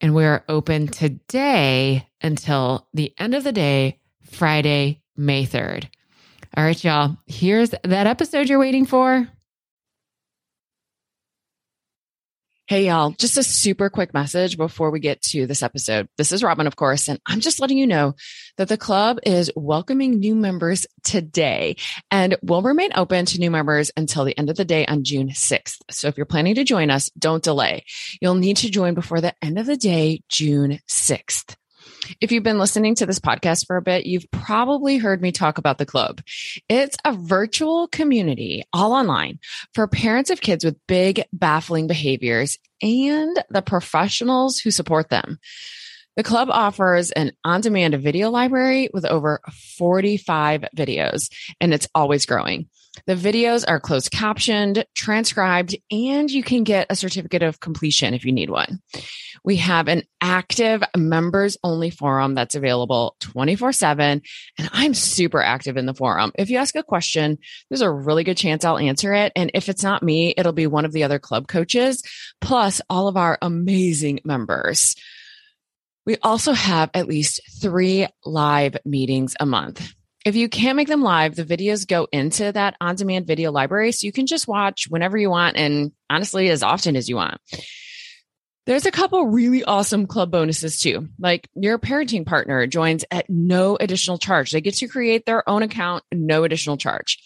and we're open today until the end of the day, Friday, May 3rd. All right, y'all, here's that episode you're waiting for. Hey, y'all, just a super quick message before we get to this episode. This is Robyn, of course, and I'm just letting you know that the club is welcoming new members today and will remain open to new members until the end of the day on June 6th. So if you're planning to join us, don't delay. You'll need to join before the end of the day, June 6th. If you've been listening to this podcast for a bit, you've probably heard me talk about the club. It's a virtual community all online for parents of kids with big, baffling behaviors and the professionals who support them. The club offers an on demand video library with over 45 videos, and it's always growing. The videos are closed captioned, transcribed, and you can get a certificate of completion if you need one. We have an active members only forum that's available 24 7. And I'm super active in the forum. If you ask a question, there's a really good chance I'll answer it. And if it's not me, it'll be one of the other club coaches, plus all of our amazing members. We also have at least three live meetings a month. If you can't make them live, the videos go into that on demand video library. So you can just watch whenever you want and honestly, as often as you want. There's a couple really awesome club bonuses too. Like your parenting partner joins at no additional charge. They get to create their own account, no additional charge.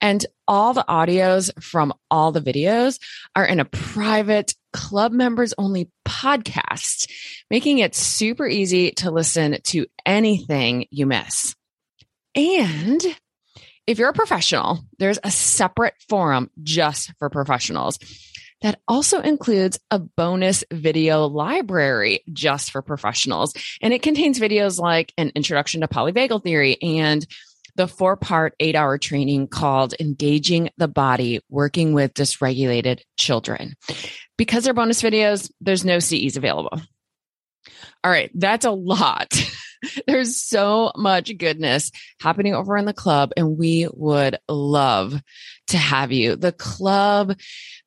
And all the audios from all the videos are in a private club members only podcast, making it super easy to listen to anything you miss. And if you're a professional, there's a separate forum just for professionals. that also includes a bonus video library just for professionals. And it contains videos like an introduction to polyvagal theory and the four part, eight hour training called Engaging the Body Working with Dysregulated Children. Because they're bonus videos, there's no CEs available. All right, that's a lot. There's so much goodness happening over in the club, and we would love to have you. The club,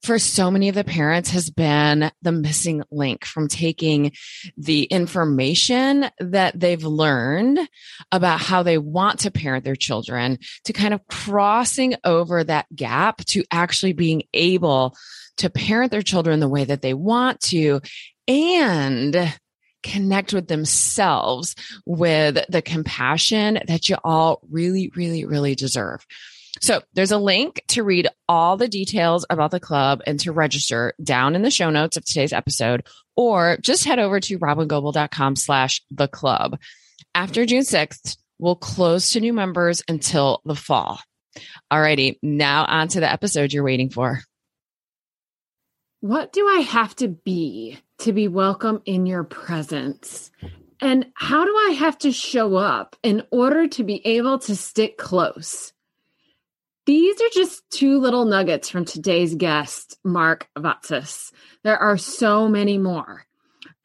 for so many of the parents, has been the missing link from taking the information that they've learned about how they want to parent their children to kind of crossing over that gap to actually being able to parent their children the way that they want to and connect with themselves with the compassion that you all really, really, really deserve. So there's a link to read all the details about the club and to register down in the show notes of today's episode, or just head over to robyngobbel.com slash the club. After June 6th, we'll close to new members until the fall. Alrighty, now on to the episode you're waiting for. What do I have to be to be welcome in your presence? And how do I have to show up in order to be able to stick close? These are just two little nuggets from today's guest, Mark Vatsis. There are so many more.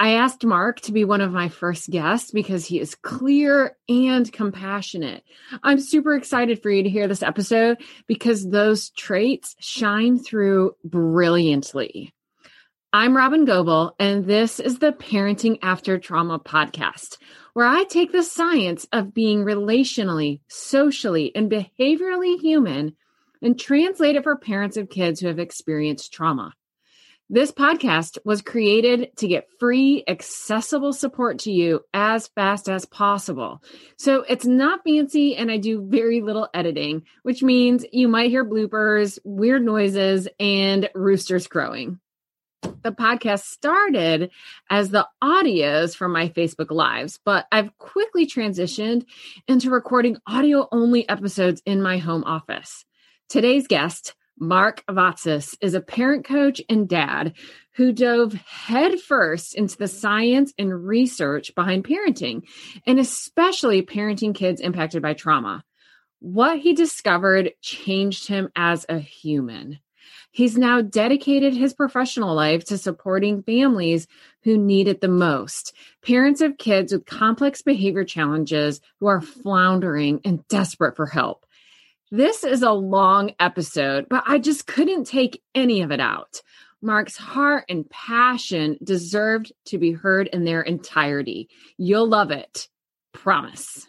I asked Mark to be one of my first guests because he is clear and compassionate. I'm super excited for you to hear this episode because those traits shine through brilliantly. I'm Robyn Gobbel, and this is the Parenting After Trauma podcast, where I take the science of being relationally, socially, and behaviorally human and translate it for parents of kids who have experienced trauma. This podcast was created to get free, accessible support to you as fast as possible. So it's not fancy, and I do very little editing, which means you might hear bloopers, weird noises, and roosters crowing. The podcast started as the audios from my Facebook Lives, but I've quickly transitioned into recording audio only episodes in my home office. Today's guest, Mark Vatsis is a parent coach and dad who dove headfirst into the science and research behind parenting, and especially parenting kids impacted by trauma. What he discovered changed him as a human. He's now dedicated his professional life to supporting families who need it the most. Parents of kids with complex behavior challenges who are floundering and desperate for help. This is a long episode, but I just couldn't take any of it out. Mark's heart and passion deserved to be heard in their entirety. You'll love it. Promise.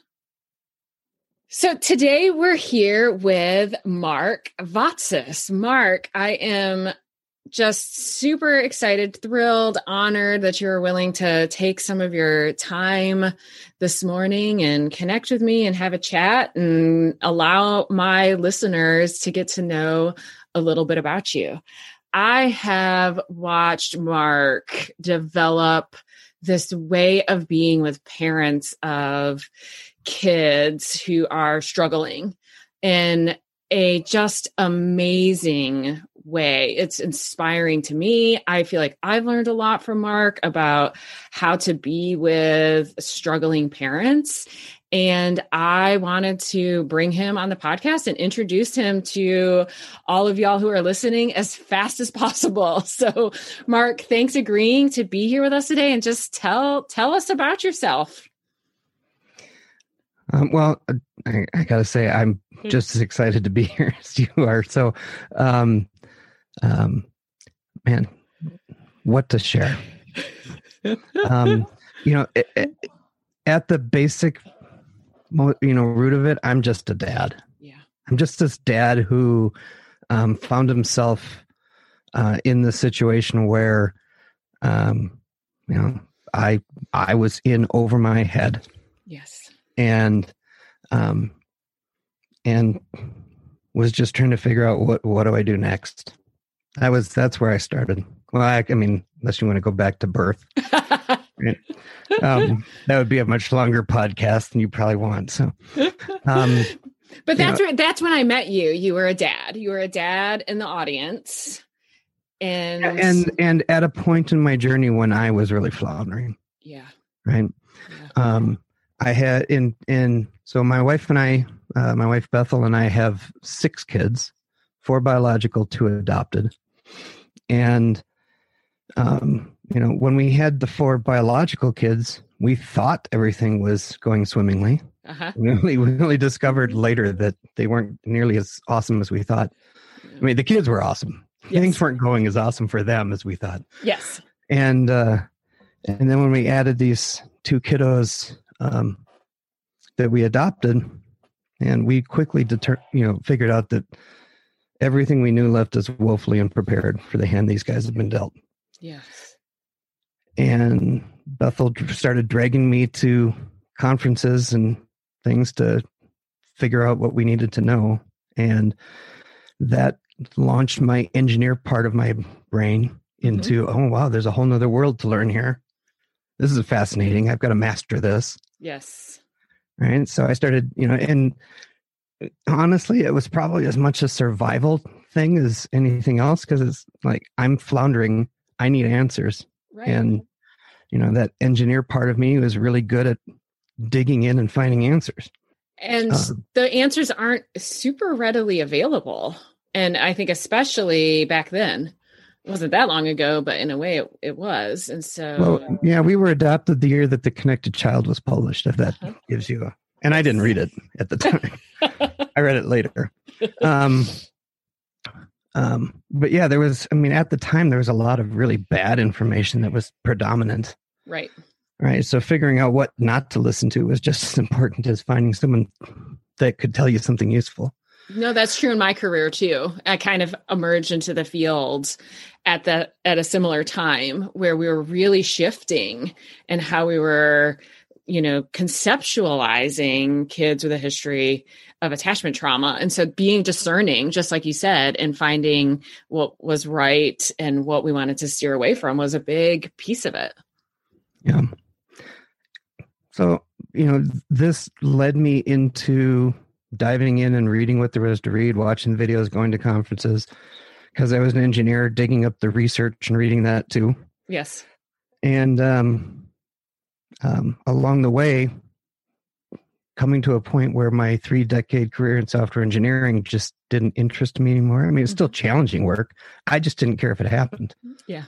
So today we're here with Mark Vatsis. Mark, I am just super excited, thrilled, honored that you're willing to take some of your time this morning and connect with me and have a chat and allow my listeners to get to know a little bit about you. I have watched Mark develop this way of being with parents of kids who are struggling in a just amazing way. It's inspiring to me. I feel like I've learned a lot from Mark about how to be with struggling parents. And I wanted to bring him on the podcast and introduce him to all of y'all who are listening as fast as possible. So, Mark, thanks agreeing to be here with us today and just tell tell us about yourself. Um, well, I, I, gotta say, I'm just as excited to be here as you are. So, um, um, man, what to share? um, you know, it, it, at the basic, you know, root of it, I'm just a dad. Yeah, I'm just this dad who um, found himself uh, in the situation where, um, you know, I I was in over my head. Yes, and um, and was just trying to figure out what what do I do next. I was that's where I started. Well, I, I mean, unless you want to go back to birth, right? um, that would be a much longer podcast than you probably want. So, um, but that's know, where, that's when I met you. You were a dad. You were a dad in the audience, And and and at a point in my journey when I was really floundering, yeah, right? yeah. Um, I had in in so my wife and I, uh, my wife Bethel and I have six kids, four biological, two adopted, and um, you know when we had the four biological kids, we thought everything was going swimmingly. uh-huh. We only we only discovered later that they weren't nearly as awesome as we thought. I mean, the kids were awesome. Yes. Things weren't going as awesome for them as we thought yes, and uh and then when we added these two kiddos um that we adopted and we quickly deter you know figured out that everything we knew left us woefully unprepared for the hand these guys had been dealt. Yes, and bethel started dragging me to conferences and things to figure out what we needed to know. And that launched my engineer part of my brain mm-hmm. into oh wow there's a whole nother world to learn here. This is fascinating. I've got to master this. Yes, right? So i started you know and honestly it was probably as much a survival thing as anything else because it's like i'm floundering i need answers right. and you know that engineer part of me was really good at digging in and finding answers and um, the answers aren't super readily available. And I think especially back then, it wasn't that long ago, but in a way it, it was. And so well yeah we were adopted the year that the connected child was published if that Uh-huh. gives you a and i didn't read it at the time I read it later. Um, um, but yeah, there was, I mean, at the time, there was a lot of really bad information that was predominant, right. right? So figuring out what not to listen to was just as important as finding someone that could tell you something useful. No, that's true in my career too. I kind of emerged into the field at the at a similar time where we were really shifting and how we were, you know, conceptualizing kids with a history of attachment trauma. And so being discerning, just like you said, and finding what was right and what we wanted to steer away from was a big piece of it. Yeah. So, you know, this led me into diving in and reading what there was to read, watching videos, going to conferences, because I was an engineer, digging up the research and reading that too. Yes. and um, um, along the way coming to a point where my three decade career in software engineering just didn't interest me anymore. I mean it's still challenging work. I just didn't care if it happened. Yeah.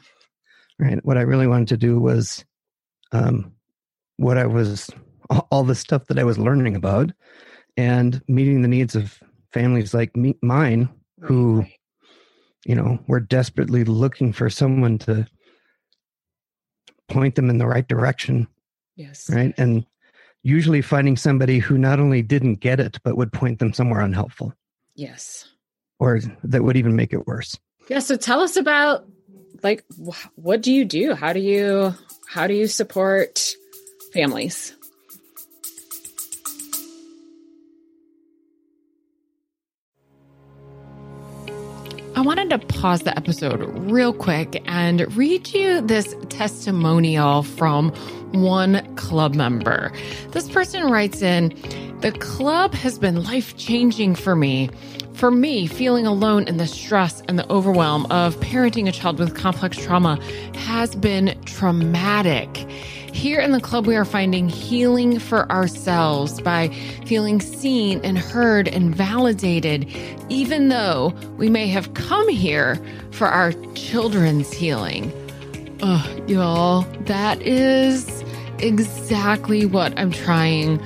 right? What i really wanted to do was um, what i was all- all the stuff that i was learning about and meeting the needs of families like me, mine Who- you know were desperately looking for someone to point them in the right direction Yes. right and usually finding somebody who not only didn't get it but would point them somewhere unhelpful Yes. or that would even make it worse Yeah. So tell us about like wh- what do you do? How do you how do you support families? I wanted to pause the episode real quick and read you this testimonial from one club member. This person writes in The club has been life changing for me. For me, feeling alone in the stress and the overwhelm of parenting a child with complex trauma has been traumatic. Here in the club, we are finding healing for ourselves by feeling seen and heard and validated, even though we may have come here for our children's healing. Ugh, y'all, that is exactly what I'm trying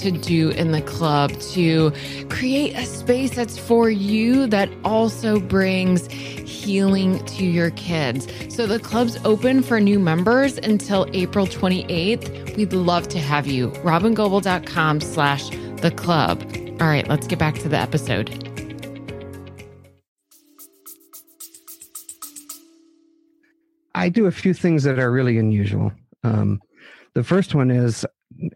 to do in the club to create a space that's for you that also brings healing to your kids. So the club's open for new members until April 28th. We'd love to have you. robyngobbel.com slash the club. All right, let's get back to the episode. i do a few things that are really unusual um, the first one is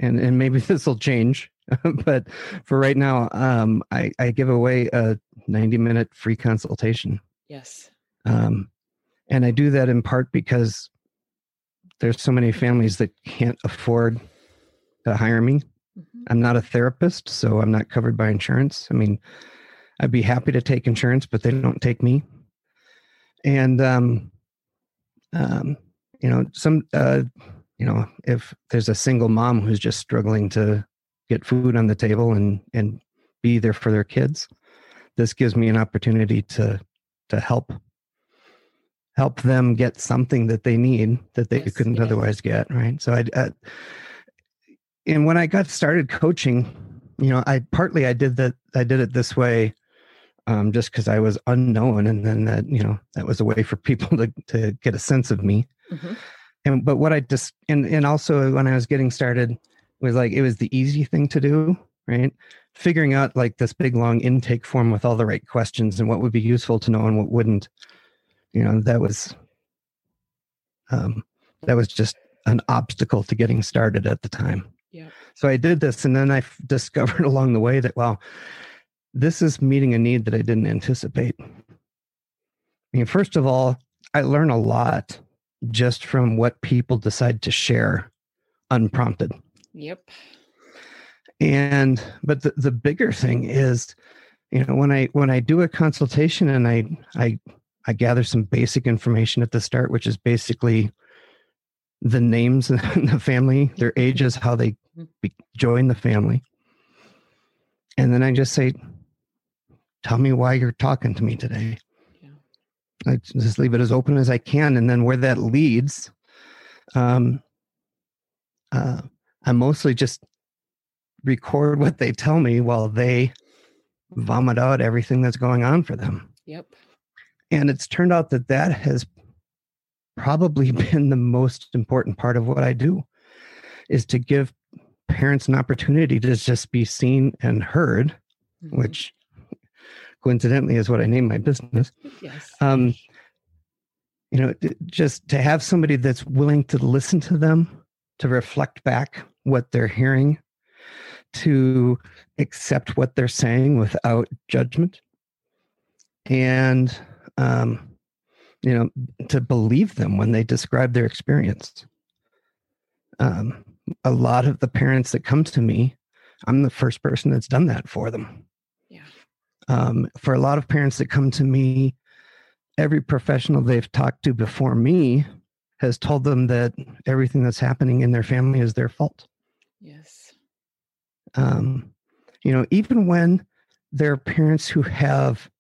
and, and maybe this will change but for right now um, I, I give away a 90 minute free consultation Yes. um, and i do that in part because there's so many families that can't afford to hire me Mhm. i'm not a therapist so i'm not covered by insurance i mean i'd be happy to take insurance but they don't take me and um, um, you know, some uh, you know, if there's a single mom who's just struggling to get food on the table and and be there for their kids, this gives me an opportunity to to help help them get something that they need that they yes, couldn't yes. otherwise get right so i uh, and when i got started coaching you know i partly i did that i did it this way um, just because i was unknown and then that you know that was a way for people to to get a sense of me mm-hmm. And but what i just and and also when i was getting started was like it was the easy thing to do right? Figuring out like this big long intake form with all the right questions and what would be useful to know and what wouldn't. You know that was um that was just an obstacle to getting started at the time. Yeah. So i did this and then i discovered along the way that well this is meeting a need that i didn't anticipate. I mean first of all i learn a lot just from what people decide to share unprompted yep and but the, the bigger thing is you know when i when i do a consultation and i i I gather some basic information at the start, which is basically the names in the family, their ages, how they mm-hmm. join the family. And then I just say, Tell me why you're talking to me today. I just leave it as open as I can. And then where that leads, um, uh, I mostly just record what they tell me while they vomit out everything that's going on for them. Yep. And it's turned out that that has probably been the most important part of what I do is to give parents an opportunity to just be seen and heard, mm-hmm. which coincidentally is what I named my business. Yes. Um, you know, just to have somebody that's willing to listen to them, to reflect back what they're hearing, to accept what they're saying without judgment, and um, you know, to believe them when they describe their experience. Um, a lot of the parents that come to me, I'm the first person that's done that for them. Um, for a lot of parents that come to me, every professional they've talked to before me has told them that everything that's happening in their family is their fault. Yes. Um, you know, even when there are parents who have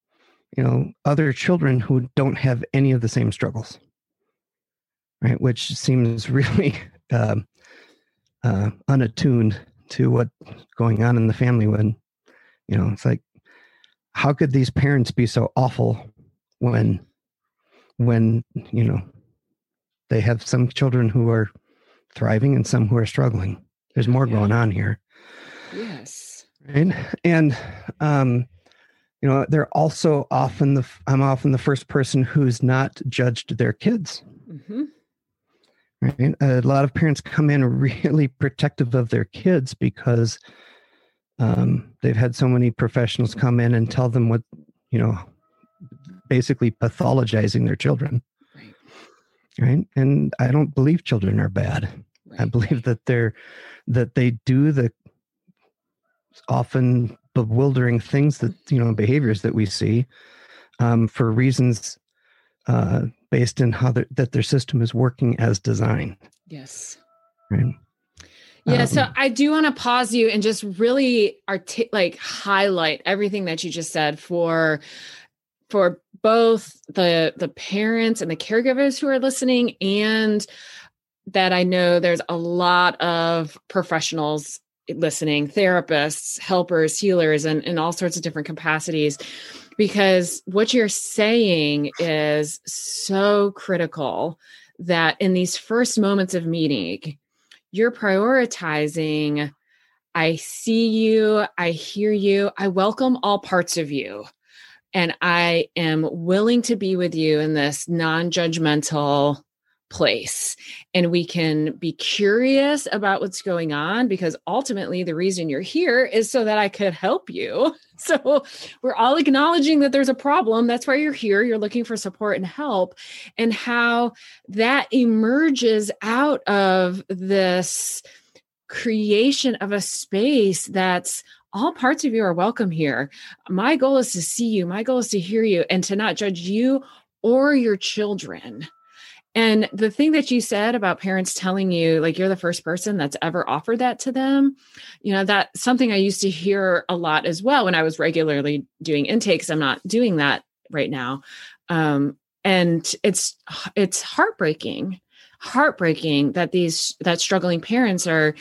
you know other children who don't have any of the same struggles right which seems really uh, uh, unattuned to what's going on in the family when you know it's like how could these parents be so awful when when you know they have some children who are thriving and some who are struggling? There's more yeah. going on here. Yes. Right? And um you know they're also often the i'm often the first person who's not judged their kids. Mm-hmm. right? A lot of parents come in really protective of their kids because um, they've had so many professionals come in and tell them what you know basically pathologizing their children right, right? and i don't believe children are bad right. i believe that they're that they do the often bewildering things that you know behaviors that we see um, for reasons uh, based in how that their system is working as designed. Yes. Right. Yeah, um, so I do want to pause you and just really artic- like highlight everything that you just said for for both the the parents and the caregivers who are listening and that I know there's a lot of professionals listening therapists helpers healers and in all sorts of different capacities because what you're saying is so critical that in these first moments of meeting you're prioritizing i see you i hear you i welcome all parts of you and i am willing to be with you in this non-judgmental place and we can be curious about what's going on because ultimately the reason you're here is so that I could help you. So we're all acknowledging that there's a problem. That's why you're here. You're looking for support and help, and how that emerges out of this creation of a space that's all parts of you are welcome here. My goal is to see you. My goal is to hear you and to not judge you or your children. And the thing that you said about parents telling you, like, you're the first person that's ever offered that to them, you know, that's something I used to hear a lot as well when I was regularly doing intakes. I'm not doing that right now. Um, and it's it's heartbreaking heartbreaking that these that struggling parents are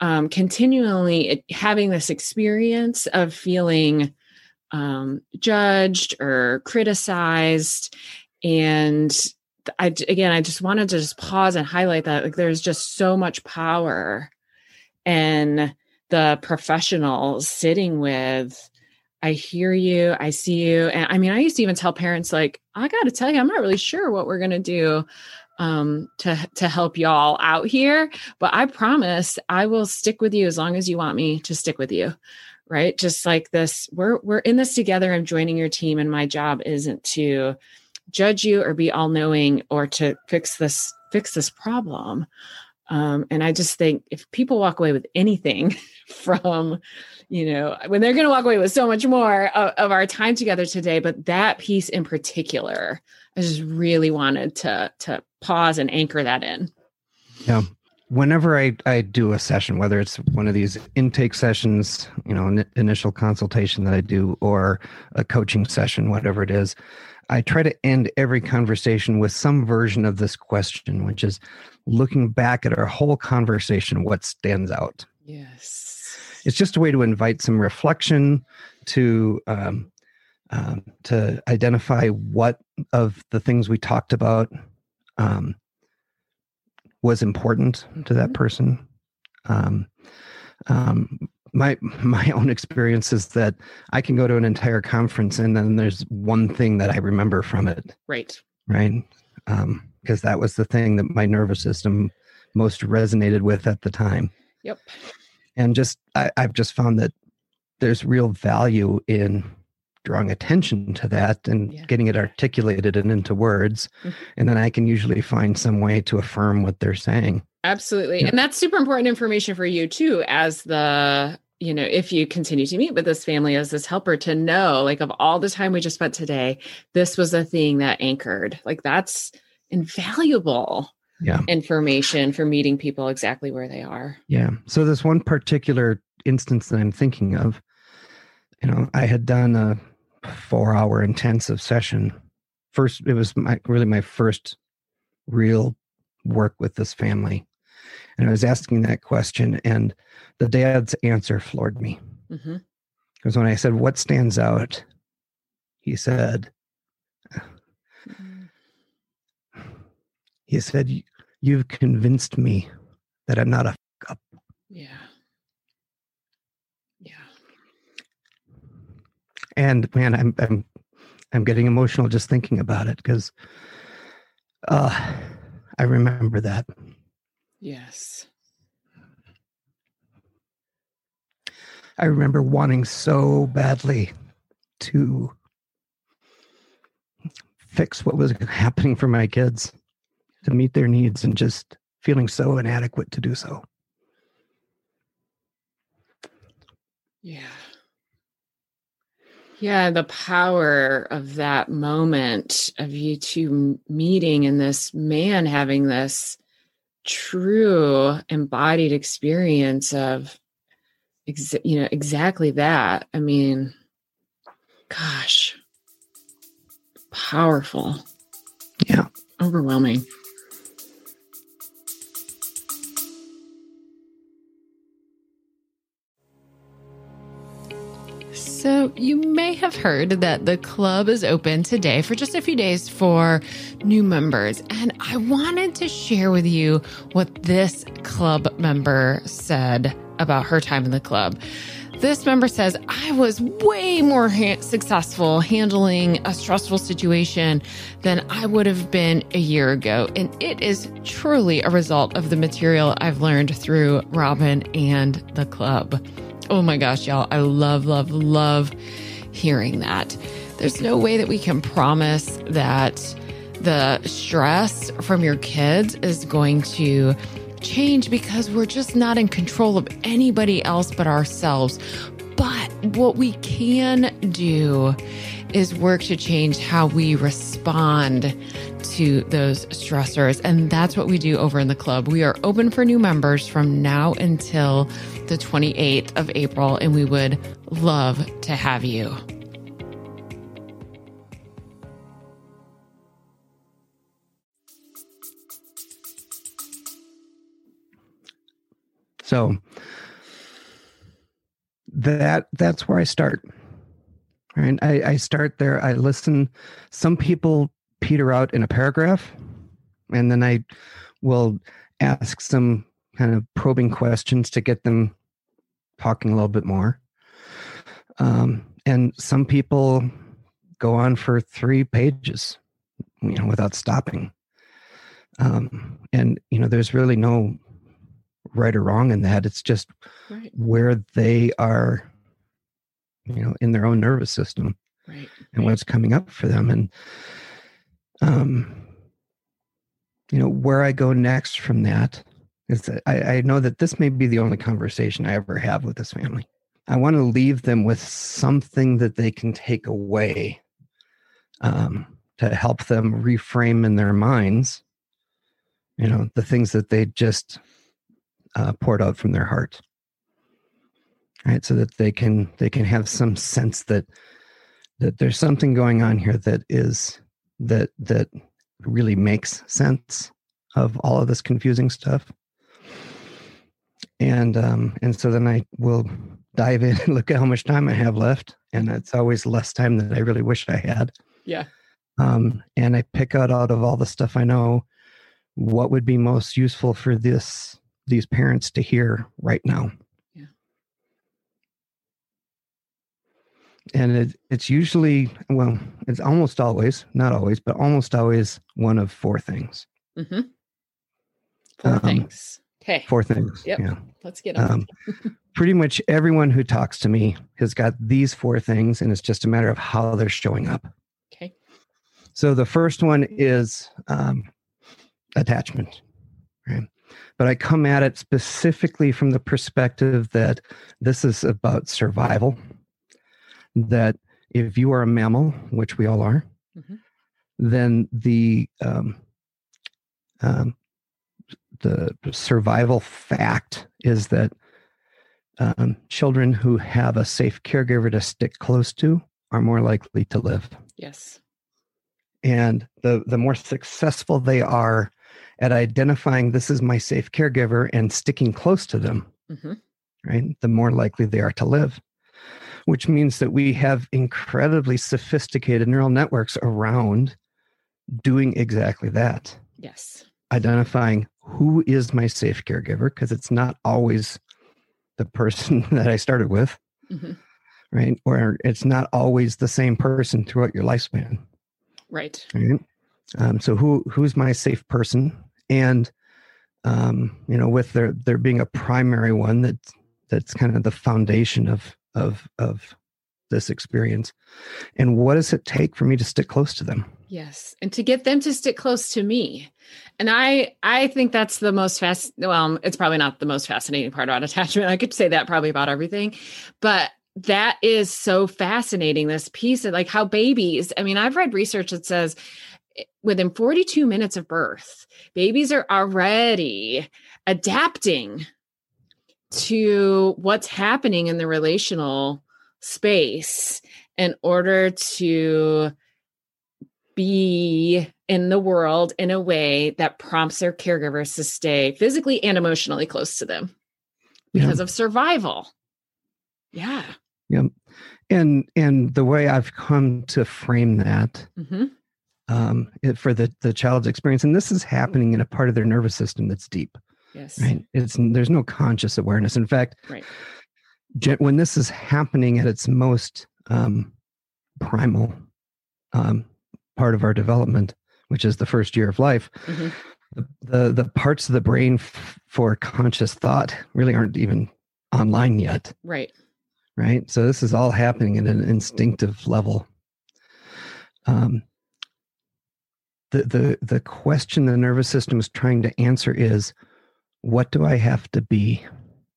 um, continually having this experience of feeling um, judged or criticized and I again I just wanted to just pause and highlight that like there's just so much power in the professionals sitting with I hear you, I see you. And I mean, I used to even tell parents, like, I got to tell you, I'm not really sure what we're to do um, to to help y'all out here. But I promise I will stick with you as long as you want me to stick with you. Right. Just like this, we're we're in this together. I'm joining your team, and my job isn't to judge you or be all knowing or to fix this fix this problem. Um, and I just think if people walk away with anything from, you know, when they're going to walk away with so much more of, of, our time together today, but that piece in particular, I just really wanted to to pause and anchor that in. Yeah. Whenever I, I do a session, whether it's one of these intake sessions, you know, an initial consultation that I do, or a coaching session, whatever it is, I try to end every conversation with some version of this question, which is looking back at our whole conversation, what stands out? Yes. It's just a way to invite some reflection, to um, um, to identify what of the things we talked about um, was important to that mm-hmm. person. Um, um, my my own experience is that I can go to an entire conference and then there's one thing that I remember from it. Right. Right. Um, because that was the thing that my nervous system most resonated with at the time. Yep. And just I, I've just found that there's real value in drawing attention to that and yeah. getting it articulated and into words mm-hmm. and then i can usually find some way to affirm what they're saying absolutely yeah. and that's super important information for you too as the you know if you continue to meet with this family as this helper to know like of all the time we just spent today this was a thing that anchored like that's invaluable yeah. information for meeting people exactly where they are yeah so this one particular instance that i'm thinking of you know i had done a four hour intensive session. First, it was my, really my first real work with this family. And I was asking that question, and the dad's answer floored me. Mm-hmm. Because when I said, What stands out? He said, He said, You've convinced me that I'm not a up. Yeah. And man, I'm I'm I'm getting emotional just thinking about it because uh, I remember that. Yes. I remember wanting so badly to fix what was happening for my kids, to meet their needs, and just feeling so inadequate to do so. Yeah. Yeah, the power of that moment of you two meeting and this man having this true embodied experience of ex- you know exactly that. I mean, gosh. Powerful. Yeah. Overwhelming. So, you may have heard that the club is open today for just a few days for new members. And I wanted to share with you what this club member said about her time in the club. This member says, I was way more ha- successful handling a stressful situation than I would have been a year ago. And it is truly a result of the material I've learned through Robyn and the club. Oh my gosh, y'all. I love, love, love hearing that. There's no way that we can promise that the stress from your kids is going to change because we're just not in control of anybody else but ourselves. But what we can do is work to change how we respond to those stressors. And that's what we do over in the club. We are open for new members from now until the 28th of April, and we would love to have you. So that that's where I start. Right. I, I start there. I listen. Some people peter out in a paragraph, and then I will ask some kind of probing questions to get them talking a little bit more. Um, and some people go on for three pages, you know, without stopping. Um, and you know, there's really no right or wrong in that. It's just right. where they are, you know, in their own nervous system right. and what's coming up for them. And, um, you know, where I go next from that that I, I know that this may be the only conversation I ever have with this family. I want to leave them with something that they can take away um, to help them reframe in their minds, you know, the things that they just uh, poured out from their heart. Right? So that they can they can have some sense that that there's something going on here that is that that really makes sense of all of this confusing stuff and um and so then i will dive in and look at how much time i have left and it's always less time than i really wish i had yeah um and i pick out out of all the stuff i know what would be most useful for this these parents to hear right now. Yeah. And it, it's usually, well, it's almost always, not always, but almost always one of four things. Mm-hmm. Four um, things. Okay. Four things. Yep. Yeah. Let's get on. Um, pretty much everyone who talks to me has got these four things, and it's just a matter of how they're showing up. Okay. So the first one is um, attachment. Right but I come at it specifically from the perspective that this is about survival. That if you are a mammal, which we all are, mm-hmm. then the um, um, the survival fact is that um, children who have a safe caregiver to stick close to are more likely to live. Yes. And the the more successful they are at identifying this is my safe caregiver and sticking close to them, mm-hmm. right? The more likely they are to live, which means that we have incredibly sophisticated neural networks around doing exactly that. Yes. Identifying who is my safe caregiver, because it's not always the person that I started with, mm-hmm. right? Or it's not always the same person throughout your lifespan. Right. Right. Um, so who who's my safe person? and um, you know, with there there being a primary one that that's kind of the foundation of of of this experience. And what does it take for me to stick close to them? Yes, and to get them to stick close to me. And I I think that's the most fast well, it's probably not the most fascinating part about attachment. I could say that probably about everything. But that is so fascinating this piece of like how babies, I mean, I've read research that says eh, within 42 minutes of birth, babies are already adapting to what's happening in the relational space in order to be in the world in a way that prompts their caregivers to stay physically and emotionally close to them because yeah. of survival. Yeah. Yeah. And and the way I've come to frame that mm-hmm um, for the the child's experience, and this is happening in a part of their nervous system that's deep. Yes, right. It's there's no conscious awareness. In fact, right. When this is happening at its most um, primal um, part of our development, which is the first year of life, mm-hmm. the, the, parts of the brain f- for conscious thought really aren't even online yet. Right. Right. So this is all happening at an instinctive level. Um, the the the question the nervous system is trying to answer is what do i have to be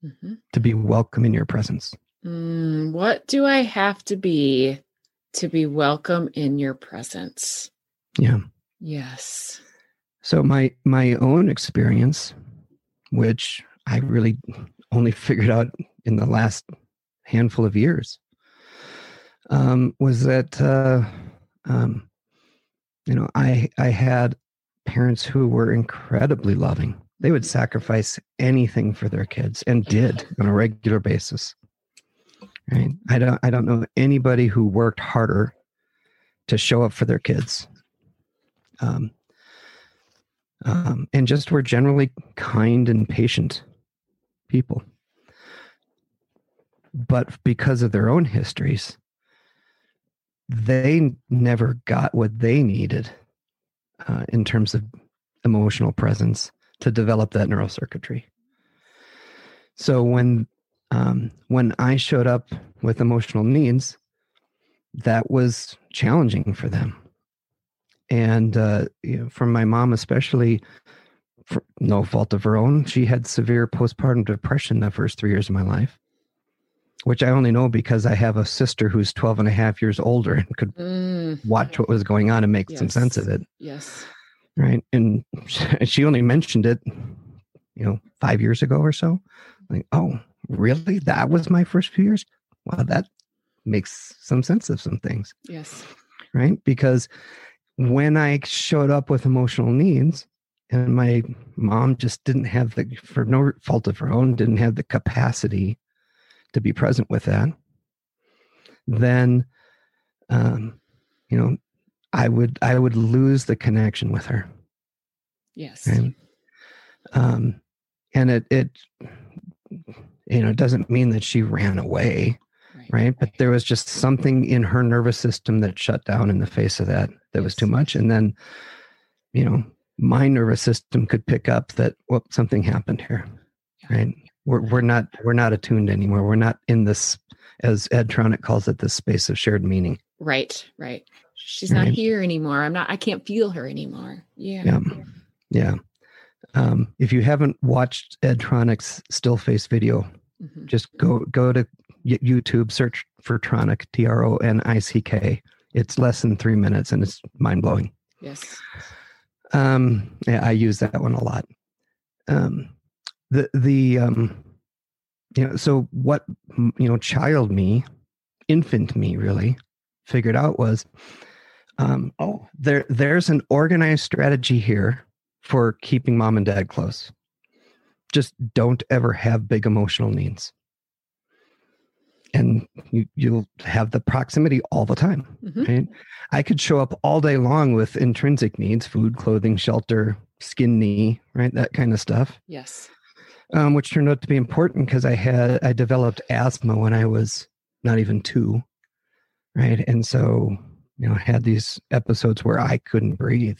mm-hmm. to be welcome in your presence mm, what do i have to be to be welcome in your presence. Yeah. Yes. So my my own experience, which I really only figured out in the last handful of years, um, was that uh, um, you know I I had parents who were incredibly loving. They would sacrifice anything for their kids and did on a regular basis. Right? I don't I don't know anybody who worked harder to show up for their kids. Um, um, and just were generally kind and patient people. But because of their own histories, they never got what they needed uh, in terms of emotional presence to develop that neural circuitry. So when um, when I showed up with emotional needs, that was challenging for them and uh, you know, from my mom especially for no fault of her own she had severe postpartum depression the first three years of my life which i only know because i have a sister who's 12 and a half years older and could mm. watch what was going on and make yes. some sense of it yes right. And she only mentioned it you know five years ago or so. Like oh really? That was my first few years? Well that makes some sense of some things. Yes. Right? Because when I showed up with emotional needs, and my mom just didn't have the, for no fault of her own, didn't have the capacity to be present with that, then, um, you know, I would I would lose the connection with her. Yes. And, um, and it it you know it doesn't mean that she ran away right? But there was just something in her nervous system that shut down in the face of that that yes. was too much. And then, you know, my nervous system could pick up that well, something happened here, right? We're we're not we're not attuned anymore. We're not in this, as Ed Tronick calls it, this space of shared meaning. Right, right. She's right? not here anymore. I'm not. I can't feel her anymore. Yeah. Yeah. Yeah. Um, if you haven't watched Ed Tronick's still face video, mm-hmm. just go go to YouTube, search for Tronick T R O N I C K. It's less than three minutes and it's mind blowing. Yes. Um, yeah, I use that one a lot. Um, the, the, um, you know, so what, you know, child me, infant me really figured out was, um, oh, there, there's an organized strategy here for keeping mom and dad close. Just don't ever have big emotional needs. And you, you'll have the proximity all the time mm-hmm. right? I could show up all day long with intrinsic needs food clothing shelter skin knee right? That kind of stuff. Yes. Um, which turned out to be important because i had i developed asthma when i was not even two right? And so you know had these episodes where i couldn't breathe.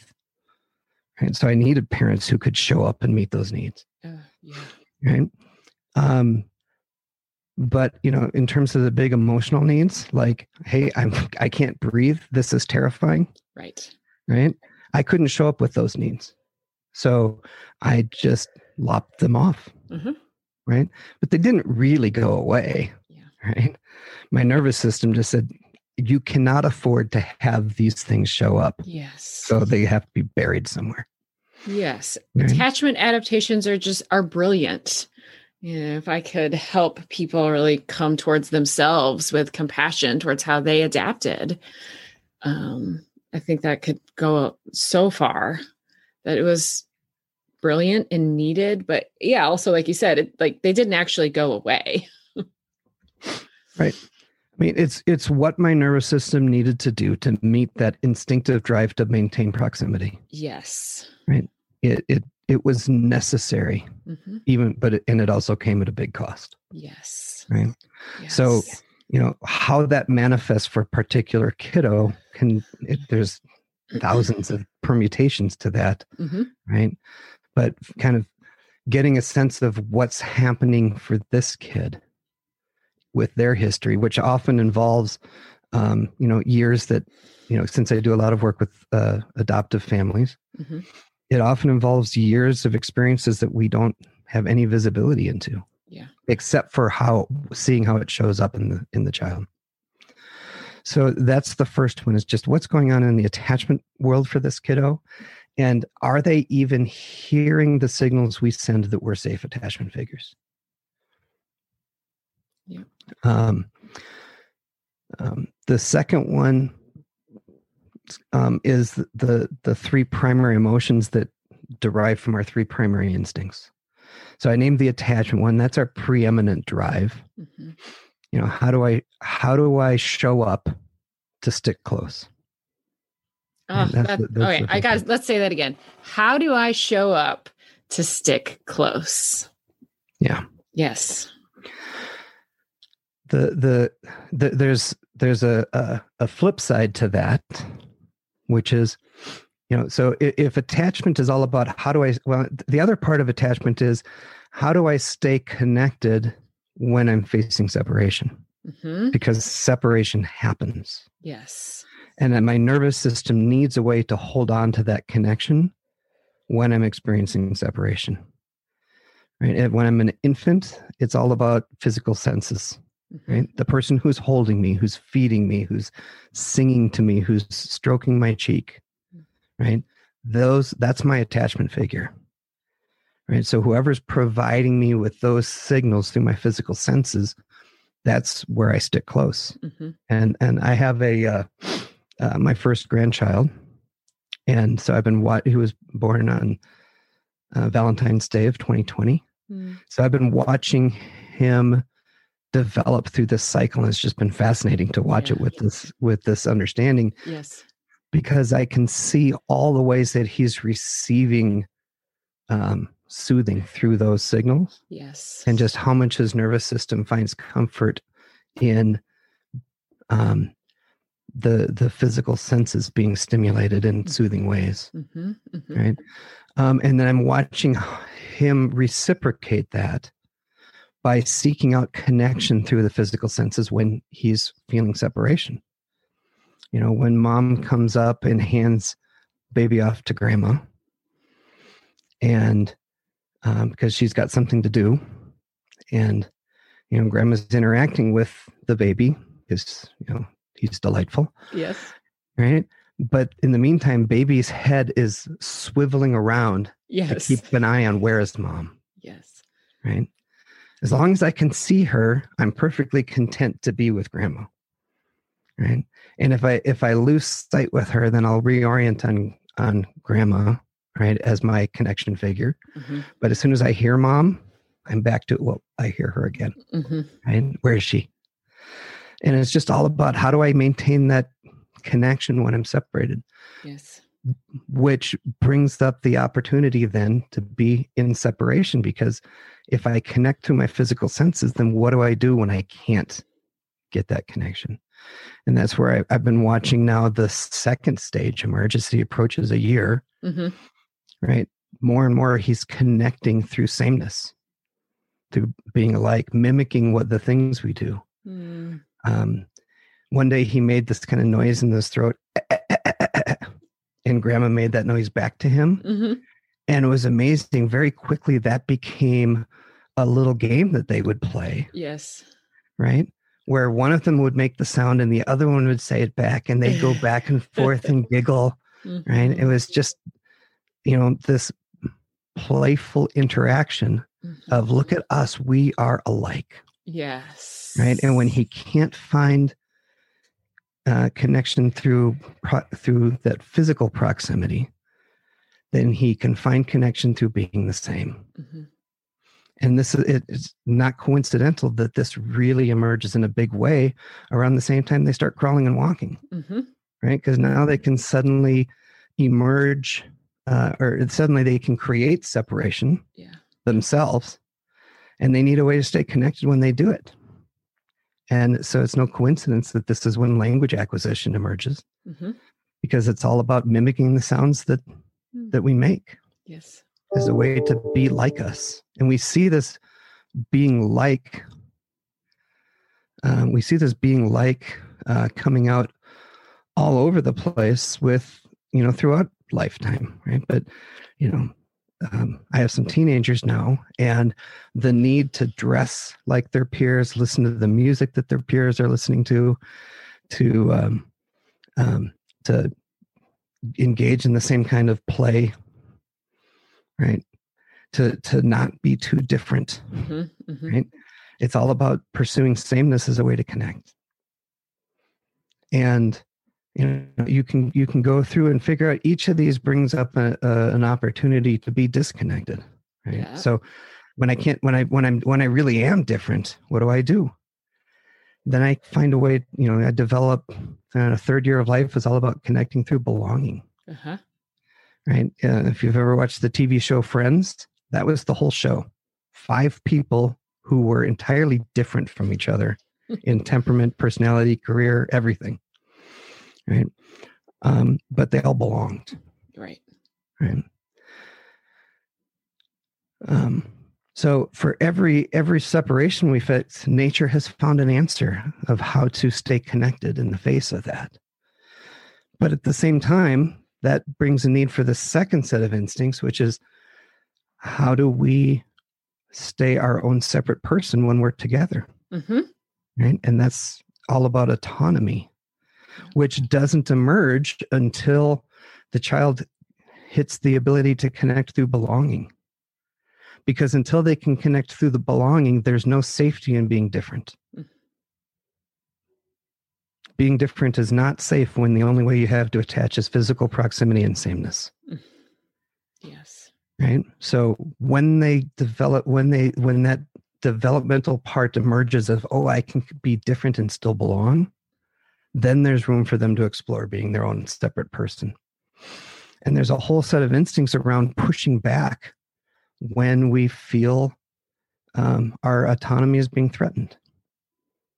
Right so i needed parents who could show up and meet those needs. Uh, yeah. right? Um but you know in terms of the big emotional needs like hey i'm i can't breathe. This is terrifying. Right. Right? I couldn't show up with those needs. So i just lopped them off. Mm-hmm. right? But they didn't really go away. Yeah. right? My nervous system just said you cannot afford to have these things show up yes so they have to be buried somewhere yes right? attachment adaptations are just are brilliant yeah, if I could help people really come towards themselves with compassion towards how they adapted, um, I think that could go so far that it was brilliant and needed. But yeah, also like you said, it, like they didn't actually go away. right. I mean, it's it's what my nervous system needed to do to meet that instinctive drive to maintain proximity. Yes. Right. It it it was necessary mm-hmm. even but it, and it also came at a big cost yes right yes. so you know how that manifests for a particular kiddo can it, there's thousands of permutations to that mm-hmm. right but kind of getting a sense of what's happening for this kid with their history which often involves um, you know years that you know since i do a lot of work with uh, adoptive families mm-hmm it often involves years of experiences that we don't have any visibility into yeah except for how seeing how it shows up in the in the child So that's the first one is just what's going on in the attachment world for this kiddo. And are they even hearing the signals we send that we're safe attachment figures? Um, um, the second one um, is the the three primary emotions that derive from our three primary instincts. So I named the attachment one. That's our preeminent drive. Mm-hmm. You know, how do I how do I show up to stick close? Oh, that, okay. I got. Let's say that again. How do I show up to stick close? Yeah. Yes. The the, the there's there's a, a a flip side to that, which is you know so if, if, attachment is all about how do i well the other part of attachment is how do i stay connected when i'm facing separation? Mm-hmm. because separation happens. Yes. And that my nervous system needs a way to hold on to that connection when i'm experiencing separation. Right? And when i'm an infant it's all about physical senses. Right? The person who's holding me who's feeding me who's singing to me who's stroking my cheek right? Those that's my attachment figure right? So whoever's providing me with those signals through my physical senses that's where i stick close. Mm-hmm. and and i have a uh, uh, my first grandchild. And so i've been what he was born on uh, valentine's day of 2020 mm. so i've been watching him develop through this cycle and it's just been fascinating to watch yeah. it with this with this understanding yes because I can see all the ways that he's receiving um, soothing through those signals. Yes. And just how much his nervous system finds comfort in um, the the physical senses being stimulated in mm-hmm. soothing ways. Mm-hmm, mm-hmm. Right. Um, and then I'm watching him reciprocate that by seeking out connection through the physical senses when he's feeling separation. You know when mom comes up and hands baby off to grandma and um, because she's got something to do and you know grandma's interacting with the baby because you know he's delightful. Yes. Right? But in the meantime baby's head is swiveling around yes. to keep an eye on where is mom. Yes. Right as long as i can see her i'm perfectly content to be with grandma right? And if i if i lose sight with her then i'll reorient on on grandma right as my connection figure. Mm-hmm. but as soon as i hear mom i'm back to well i hear her again mm-hmm. right? Where is she? And it's just all about how do i maintain that connection when i'm separated? Yes which brings up the opportunity then to be in separation because if i connect to my physical senses then what do i do when i can't get that connection and that's where I, have been watching now the second stage emergency approaches a year mm-hmm. right more and more he's connecting through sameness through being alike mimicking what the things we do mm. um, one day he made this kind of noise in his throat and grandma made that noise back to him. Mm-hmm. and it was amazing. Very quickly that became a little game that they would play. Yes. Right? Where one of them would make the sound and the other one would say it back and they'd go back and forth and giggle. Mm-hmm. right? It was just you know this playful interaction mm-hmm. of look at us. We are alike. Yes. Right? And when he can't find uh, connection through pro- through that physical proximity then he can find connection through being the same mm-hmm and this is it's not coincidental that this really emerges in a big way around the same time they start crawling and walking mm-hmm. right because now they can suddenly emerge uh, or suddenly they can create separation yeah. themselves and they need a way to stay connected when they do it and so it's no coincidence that this is when language acquisition emerges mm-hmm. because it's all about mimicking the sounds that mm. that we make yes as a way to be like us. And we see this being like, um, we see this being like uh, coming out all over the place with, you know, throughout lifetime, right? But, you know, um, I have some teenagers now, and the need to dress like their peers, listen to the music that their peers are listening to, to um, um, to engage in the same kind of play, right? To to not be too different, Mm-hmm, mm-hmm. right? It's all about pursuing sameness as a way to connect. And you know you can you can go through and figure out each of these brings up a, a, an opportunity to be disconnected, right? Yeah. So when I can't when I when I'm when I really am different, what do I do? Then I find a way, you know, I develop uh, a third year of life is all about connecting through belonging Uh-huh. right? Uh, if you've ever watched the TV show Friends, that was the whole show. Five people who were entirely different from each other in temperament, personality, career, everything, right? Um, but they all belonged, Right. right? Um, so for every every separation we face, nature has found an answer of how to stay connected in the face of that. But at the same time, that brings a need for the second set of instincts, which is how do we stay our own separate person when we're together? Mm-hmm. Right. And that's all about autonomy, which doesn't emerge until the child hits the ability to connect through belonging. Because until they can connect through the belonging, there's no safety in being different. Mm. Being different is not safe when the only way you have to attach is physical proximity and sameness Yes. right so when they develop when they when that developmental part emerges of oh i can be different and still belong then there's room for them to explore being their own separate person and there's a whole set of instincts around pushing back when we feel um, our autonomy is being threatened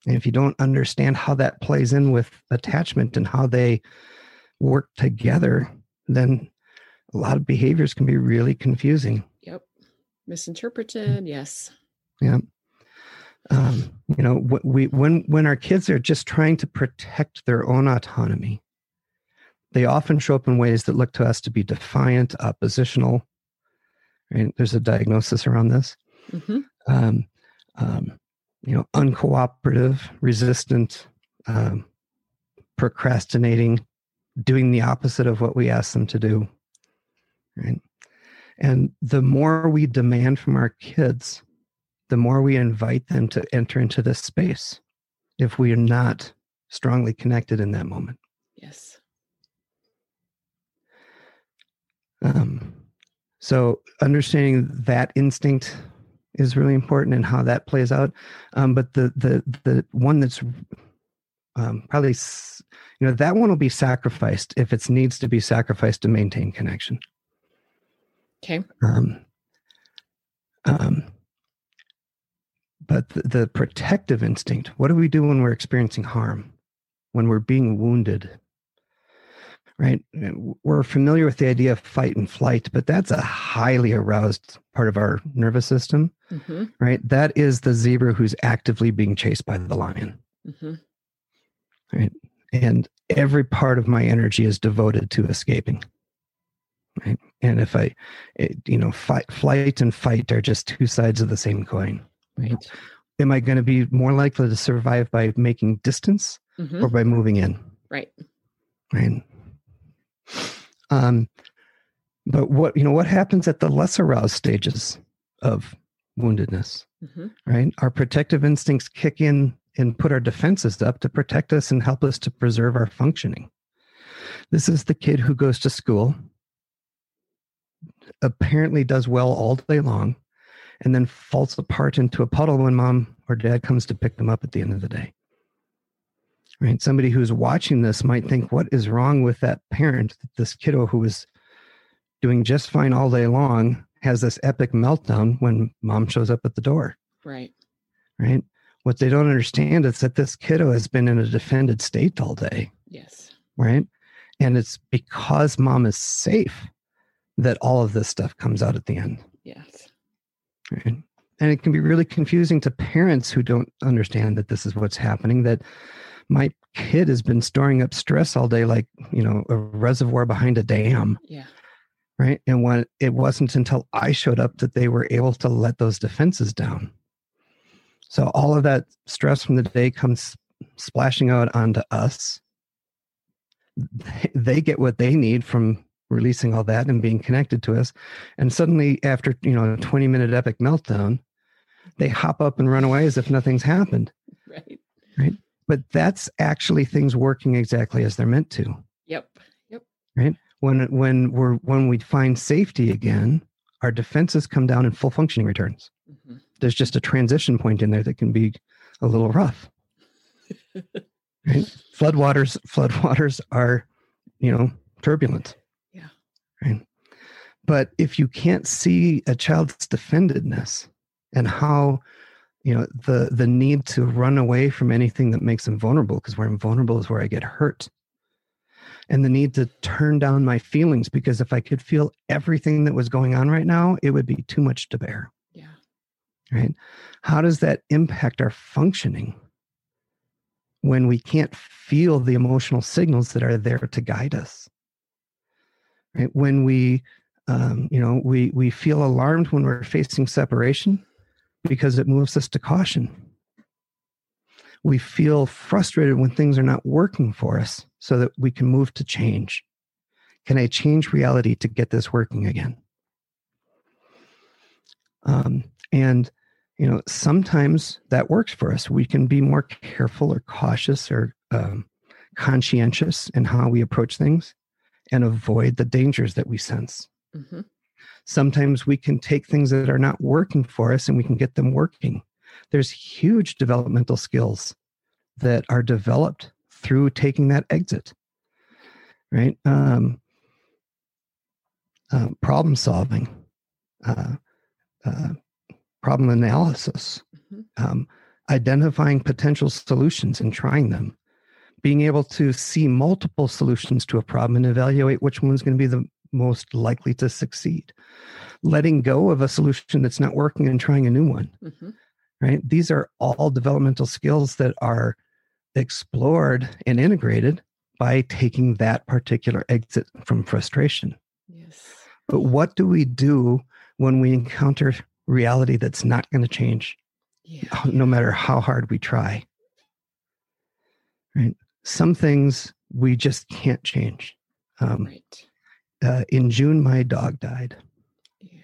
and if you don't understand how that plays in with attachment and how they work together then a lot of behaviors can be really confusing. Yep. Misinterpreted. Yes. Um, you know, we when when our kids are just trying to protect their own autonomy, they often show up in ways that look to us to be defiant, oppositional. Right? There's a diagnosis around this. Mm-hmm. Um, um, you know, uncooperative, resistant, um, procrastinating, doing the opposite of what we ask them to do. Right. And the more we demand from our kids, the more we invite them to enter into this space if we are not strongly connected in that moment. Yes. Um, so understanding that instinct is really important and how that plays out. Um, but the the the one that's um, probably you know that one will be sacrificed if it needs to be sacrificed to maintain connection. Okay. Um, um, but the, the protective instinct what do we do when we're experiencing harm, when we're being wounded? Right? We're familiar with the idea of fight and flight, but that's a highly aroused part of our nervous system, Mm-hmm. right? That is the zebra who's actively being chased by the lion, Mm-hmm. right? And every part of my energy is devoted to escaping. Right? And if I, it, you know, fight, flight and fight are just two sides of the same coin. Right. Am I going to be more likely to survive by making distance Mm-hmm. or by moving in? Right. Right. Um, but what you know, what happens at the less aroused stages of woundedness? Mm-hmm. Right, our protective instincts kick in and put our defenses up to protect us and help us to preserve our functioning. This is the kid who goes to school, apparently does well all day long, and then falls apart into a puddle when mom or dad comes to pick them up at the end of the day. Right? Somebody who's watching this might think, what is wrong with that parent? This kiddo who was doing just fine all day long has this epic meltdown when mom shows up at the door. Right. Right? What they don't understand is that this kiddo has been in a defended state all day. Yes. Right? And it's because mom is safe that all of this stuff comes out at the end. Yes. Right? And it can be really confusing to parents who don't understand that this is what's happening, that my kid has been storing up stress all day, like, you know, a reservoir behind a dam. Yeah. Right. And when it wasn't until I showed up that they were able to let those defenses down. So all of that stress from the day comes splashing out onto us. They get what they need from releasing all that and being connected to us. And suddenly, after you know a 20 minute epic meltdown, they hop up and run away as if nothing's happened. Right. Right. But that's actually things working exactly as they're meant to. Yep. Yep. Right. When when we're when we find safety again, our defenses come down and full functioning returns. Mm-hmm. There's just a transition point in there that can be a little rough. right? Floodwaters, floodwaters are, you know, turbulent. Right. But if you can't see a child's defendedness and how, you know, the the need to run away from anything that makes them vulnerable, because where I'm vulnerable is where I get hurt. And the need to turn down my feelings because if I could feel everything that was going on right now, it would be too much to bear. Yeah. Right. How does that impact our functioning? when we can't feel the emotional signals that are there to guide us right? When we um, you know we we feel alarmed when we're facing separation because it moves us to caution. We feel frustrated when things are not working for us so that we can move to change. Can i change reality to get this working again? Um, and you know sometimes that works for us. We can be more careful or cautious or um, conscientious in how we approach things and avoid the dangers that we sense mm-hmm. sometimes we can take things that are not working for us and we can get them working there's huge developmental skills that are developed through taking that exit right um, uh, problem solving uh, uh, problem analysis, mm-hmm. um, identifying potential solutions and trying them, being able to see multiple solutions to a problem and evaluate which one's going to be the most likely to succeed, letting go of a solution that's not working and trying a new one. Mm-hmm. Right? These are all developmental skills that are explored and integrated by taking that particular exit from frustration. Yes. But what do we do when we encounter reality that's not going to change yeah. no matter how hard we try right some things we just can't change um, right. uh, in june my dog died yeah.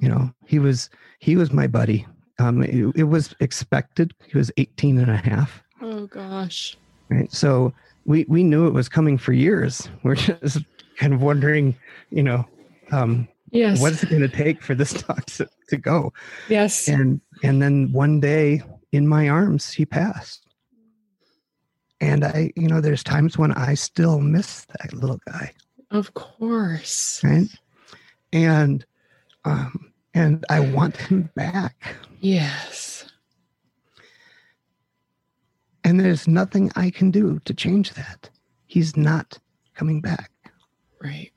you know he was he was my buddy um, it, it, was expected he was 18 and a half oh gosh right so we we knew it was coming for years we're just kind of wondering you know um, Yes. What is it going to take for this dog to, to go? Yes. And and then one day in my arms he passed. And I, you know, there's times when I still miss that little guy. Of course. Right. And um and I want him back. Yes. And there's nothing I can do to change that. He's not coming back. Right.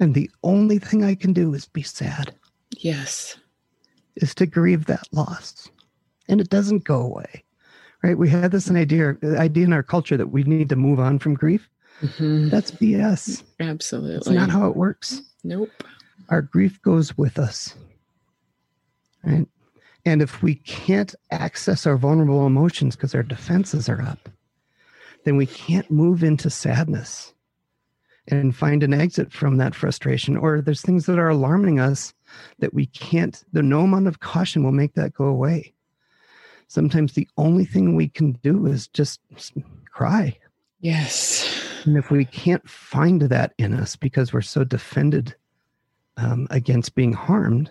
And the only thing I can do is be sad. Yes. Is to grieve that loss. And it doesn't go away. Right? We have this an idea idea in our culture that we need to move on from grief. Mm-hmm. That's BS. Absolutely. It's not how it works. Nope. Our grief goes with us. Right? And if we can't access our vulnerable emotions because our defenses are up, then we can't move into sadness and find an exit from that frustration. Or there's things that are alarming us that we can't, the no amount of caution will make that go away. Sometimes the only thing we can do is just cry. Yes. And if we can't find that in us because we're so defended um, against being harmed,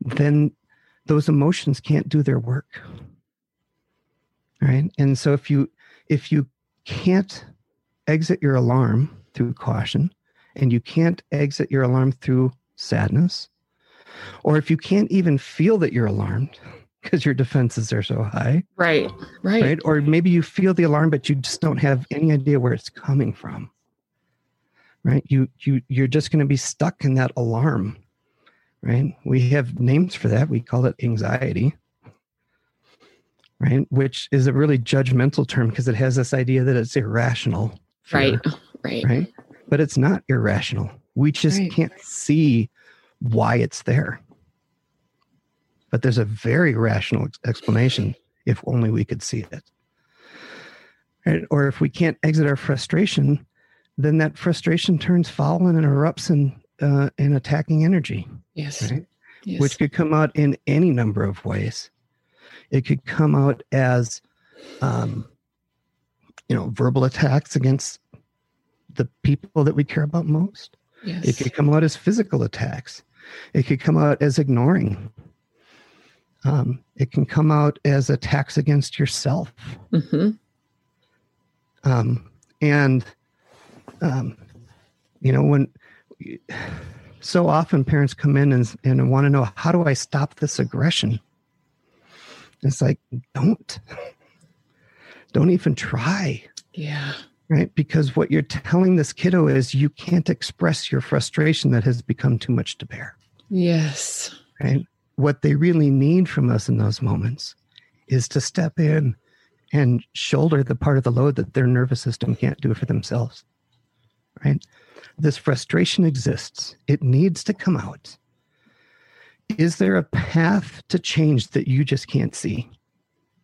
then those emotions can't do their work. Right. And so if you if you can't exit your alarm through caution, and you can't exit your alarm through sadness, or if you can't even feel that you're alarmed because your defenses are so high. Right, right. Right. Or maybe you feel the alarm, but you just don't have any idea where it's coming from. Right. You you you're just going to be stuck in that alarm. Right. We have names for that. We call it anxiety. Right. Which is a really judgmental term because it has this idea that it's irrational. Fear. Right. Right. Right. But it's not irrational. We just right. can't see why it's there. But there's a very rational explanation if only we could see it. Right? Or if we can't exit our frustration, then that frustration turns foul and erupts in uh, in attacking energy. Yes. Right? yes. Which could come out in any number of ways. It could come out as, um, you know, verbal attacks against the people that we care about most. yes. It could come out as physical attacks. It could come out as ignoring. Um, it can come out as attacks against yourself. hmm Um, and, um, you know, when so often parents come in and, and want to know, how do I stop this aggression? It's like, don't, don't even try. Yeah. right? Because what you're telling this kiddo is you can't express your frustration that has become too much to bear, Yes. right? What they really need from us in those moments is to step in and shoulder the part of the load that their nervous system can't do for themselves, right? This frustration exists, it needs to come out. Is there a path to change that you just can't see?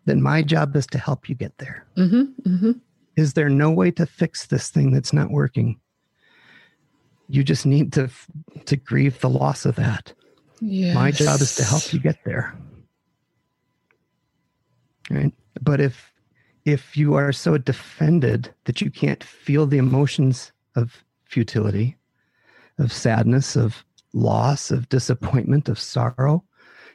Then my job is to help you get there hmm hmm is there no way to fix this thing that's not working you just need to to grieve the loss of that Yes. my job is to help you get there right but if if you are so defended that you can't feel the emotions of futility of sadness of loss of disappointment of sorrow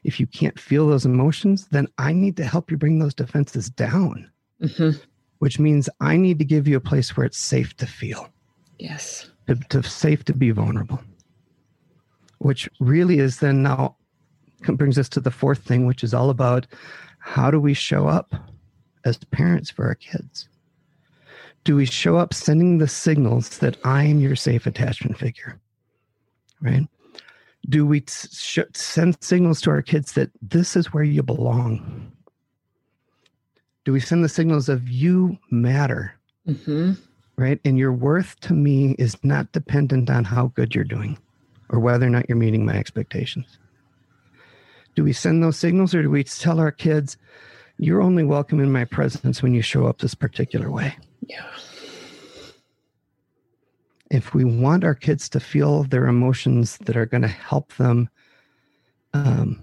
if you can't feel those emotions then i need to help you bring those defenses down hmm which means I need to give you a place where it's safe to feel, Yes. to, to safe to be vulnerable. Which really is then now brings us to the fourth thing, which is all about how do we show up as parents for our kids? Do we show up sending the signals that I am your safe attachment figure? Right? Do we t- sh- send signals to our kids that this is where you belong? Do we send the signals of you matter? hmm right? And your worth to me is not dependent on how good you're doing or whether or not you're meeting my expectations. Do we send those signals or do we tell our kids, you're only welcome in my presence when you show up this particular way? Yeah. If we want our kids to feel their emotions that are going to help them, um,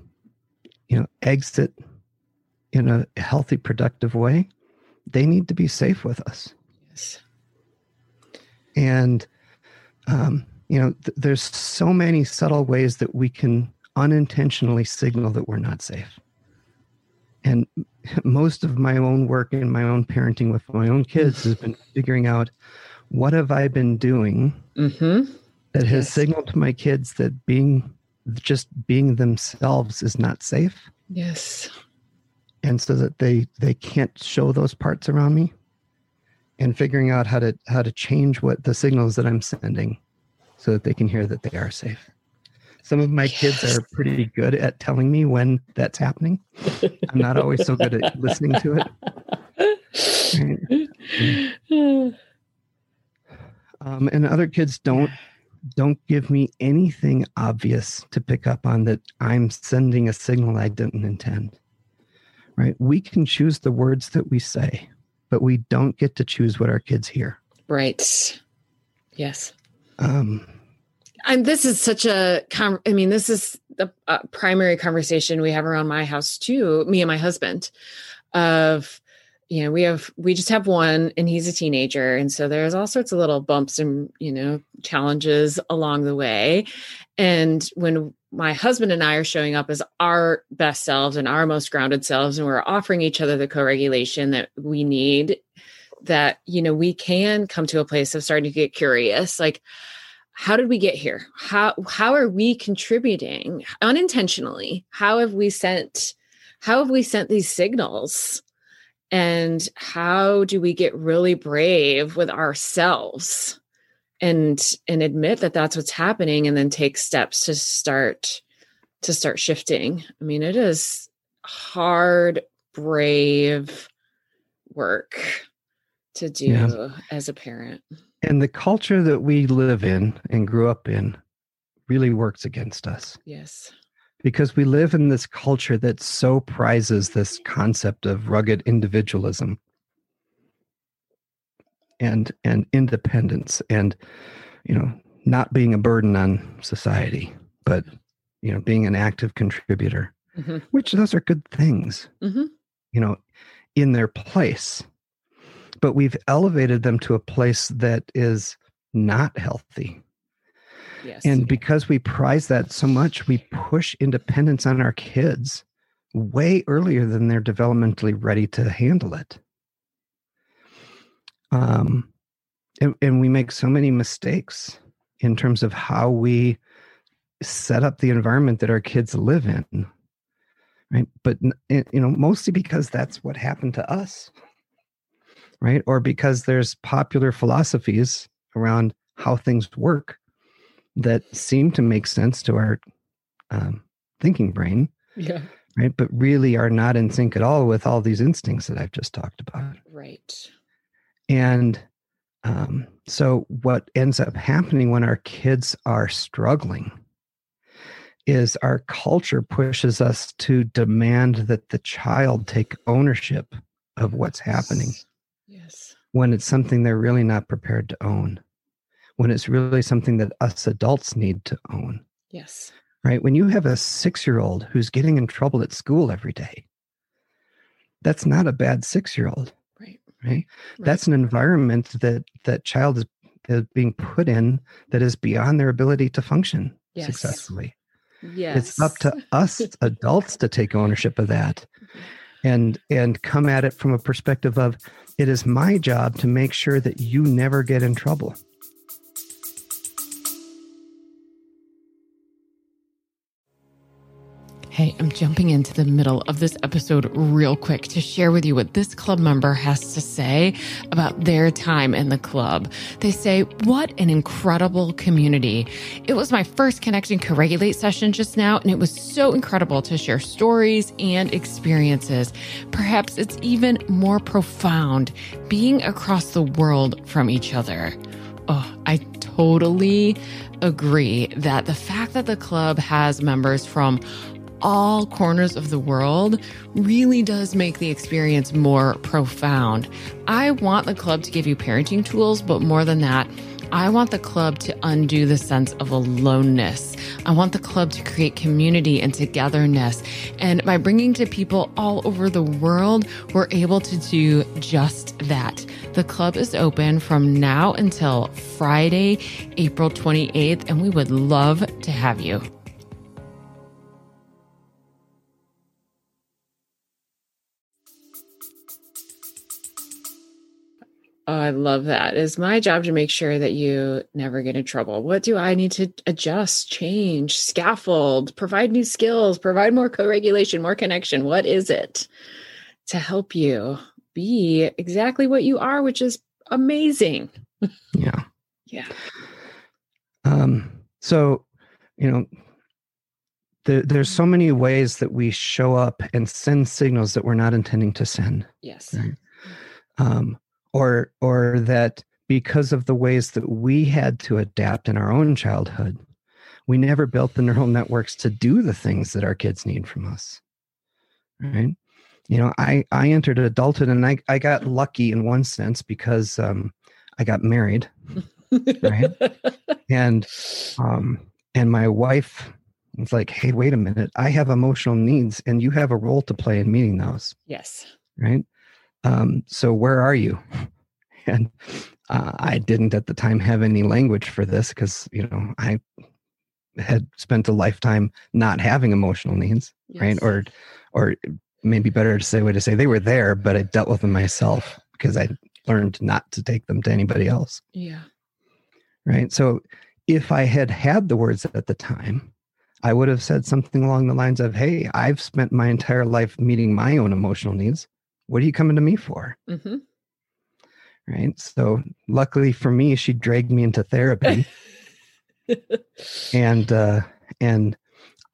you know, exit in a healthy, productive way, they need to be safe with us. Yes. and um, you know th- there's so many subtle ways that we can unintentionally signal that we're not safe and most of my own work and my own parenting with my own kids has been figuring out what have i been doing hmm that has Yes. signaled to my kids that being just being themselves is not safe Yes. and so that they they can't show those parts around me and figuring out how to how to change what the signals that i'm sending so that they can hear that they are safe. Some of my kids are pretty good at telling me when that's happening. I'm not always so good at listening to it. Um, and other kids don't don't give me anything obvious to pick up on that i'm sending a signal i didn't intend. Right? We can choose the words that we say but we don't get to choose what our kids hear. Right. Yes. Um, And this is such a, I mean, this is the uh, primary conversation we have around my house too, me and my husband of, you know, we have, we just have one and he's a teenager. And so there's all sorts of little bumps and, you know, challenges along the way. And when my husband and I are showing up as our best selves and our most grounded selves, and we're offering each other the co regulation that we need, that, you know, we can come to a place of starting to get curious. Like, how did we get here? How how are we contributing unintentionally? How have we sent how have we sent these signals? And how do we get really brave with ourselves and and admit that that's what's happening and then take steps to start to start shifting? I mean, it is hard, brave work to do Yeah. as a parent. and the culture that we live in and grew up in really works against us Yes. because we live in this culture that so prizes this concept of rugged individualism and and independence and you know not being a burden on society but you know being an active contributor Mm-hmm. which those are good things Mm-hmm. you know in their place but we've elevated them to a place that is not healthy. Yes. and because we prize that so much we push independence on our kids way earlier than they're developmentally ready to handle it. Um and, and we make so many mistakes in terms of how we set up the environment that our kids live in right? But you know mostly because that's what happened to us right or because there's popular philosophies around how things work that seem to make sense to our um, thinking brain yeah. right but really are not in sync at all with all these instincts that i've just talked about Right. and um, so, what ends up happening when our kids are struggling is our culture pushes us to demand that the child take ownership of what's happening. When it's something they're really not prepared to own, when it's really something that us adults need to own, Yes. right? When you have a six year old who's getting in trouble at school every day, that's not a bad six year old Right. right that's an environment that that child is, is being put in that is beyond their ability to function Yes. successfully Yes. it's up to us adults to take ownership of that and and come at it from a perspective of it is my job to make sure that you never get in trouble I'm jumping into the middle of this episode real quick to share with you what this club member has to say about their time in the club. They say, What an incredible community. It was my first Connection Co Regulate session just now, and it was so incredible to share stories and experiences. Perhaps it's even more profound being across the world from each other. Oh, I totally agree that the fact that the club has members from all corners of the world really does make the experience more profound. I want the club to give you parenting tools, but more than that, I want the club to undo the sense of aloneness. I want the club to create community and togetherness. And by bringing to people all over the world, we're able to do just that. The club is open from now until Friday, April 28th, and we would love to have you. Oh, I love that. It's my job to make sure that you never get in trouble. What do I need to adjust, change, scaffold, provide new skills, provide more co regulation, more connection? What is it to help you be exactly what you are, which is amazing? yeah Yeah. um so you know there, there's so many ways that we show up and send signals that we're not intending to send Yes. Right. um, or or that because of the ways that we had to adapt in our own childhood we never built the neural networks to do the things that our kids need from us right you know i i entered adulthood and i, I got lucky in one sense because um, i got married Right. and um, and my wife was like hey wait a minute i have emotional needs and you have a role to play in meeting those yes. right? Um, so where are you? And uh, I didn't at the time have any language for this because you know I had spent a lifetime not having emotional needs, right? Or, or maybe better to say way to say they were there, but I dealt with them myself because I learned not to take them to anybody else, Yeah. right? So if I had had the words at the time, I would have said something along the lines of, "Hey, I've spent my entire life meeting my own emotional needs. What are you coming to me for?" Mm-hmm. right so luckily for me she dragged me into therapy and uh and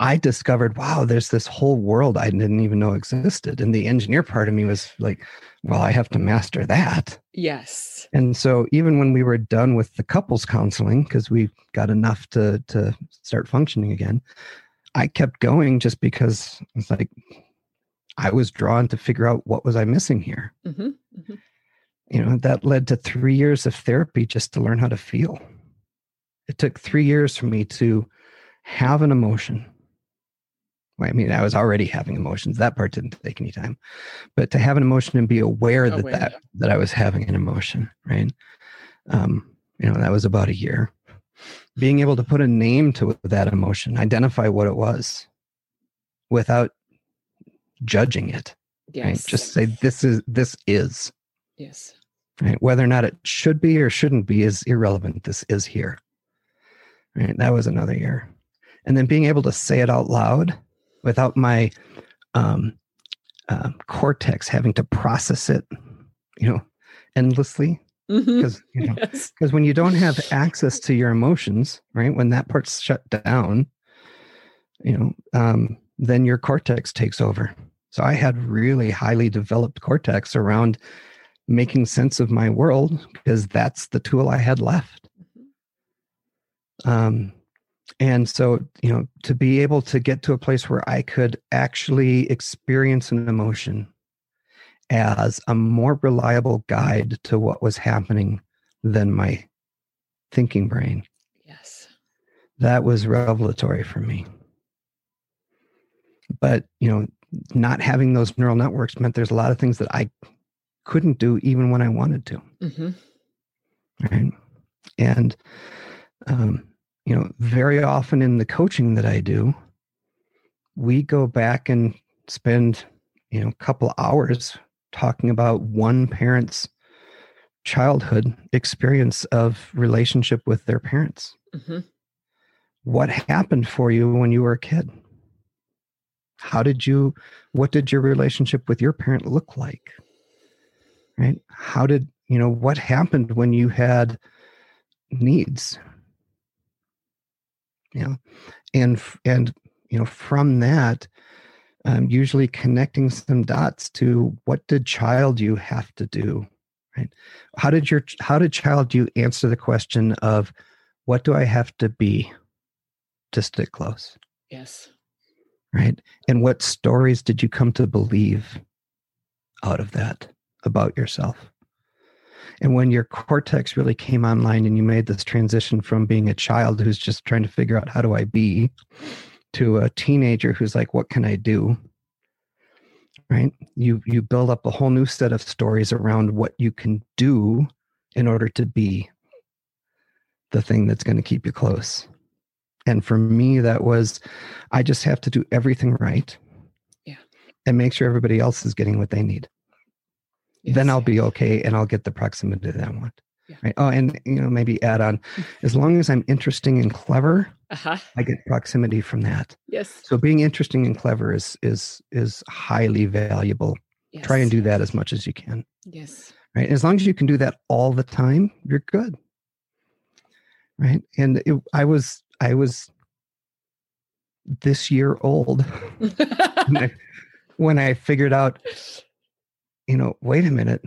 i discovered wow there's this whole world i didn't even know existed and the engineer part of me was like well i have to master that yes. and so even when we were done with the couples counseling because we got enough to to start functioning again i kept going just because it's like i was drawn to figure out what was i missing here hmm you know, that led to three years of therapy just to learn how to feel. It took three years for me to have an emotion. I mean, I was already having emotions. That part didn't take any time, but to have an emotion and be aware that Aware, that, yeah. that I was having an emotion, right? Um, you know, that was about a year. Being able to put a name to that emotion, identify what it was, without judging it, right? Yes. Just say this is this is. Yes. right? Whether or not it should be or shouldn't be is irrelevant. This is here. Right? That was another year and then being able to say it out loud without my um, uh, cortex having to process it you know endlessly. Because you know Yes. because when you don't have access to your emotions right when that part's shut down you know um, then your cortex takes over so i had really highly developed cortex around making sense of my world because that's the tool i had left. Um, and so you know to be able to get to a place where i could actually experience an emotion as a more reliable guide to what was happening than my thinking brain. Yes. that was revelatory for me. But you know not having those neural networks meant there's a lot of things that i couldn't do even when i wanted to. Hmm right? And um, you know very often in the coaching that i do we go back and spend you know a couple hours talking about one parent's childhood experience of relationship with their parents. Hmm what happened for you when you were a kid how did you what did your relationship with your parent look like? Right? How did you know what happened when you had needs? Yeah. And and you know from that um, usually connecting some dots to what did child you have to do right? How did your how did child you answer the question of what do i have to be to stick close? Yes. Right? And what stories did you come to believe out of that about yourself? And when your cortex really came online and you made this transition from being a child who's just trying to figure out how do i be? to a teenager who's like what can i do? right? You you build up a whole new set of stories around what you can do in order to be the thing that's going to keep you close and for me that was i just have to do everything right Yeah. and make sure everybody else is getting what they need then i'll be okay and i'll get the proximity that i want Yeah. right oh and you know maybe add on as long as i'm interesting and clever Uh-huh. i get proximity from that Yes. so being interesting and clever is is is highly valuable yes. try and do that as much as you can Yes. right as long as you can do that all the time you're good right and it, i was i was this year old when I, when I figured out you know wait a minute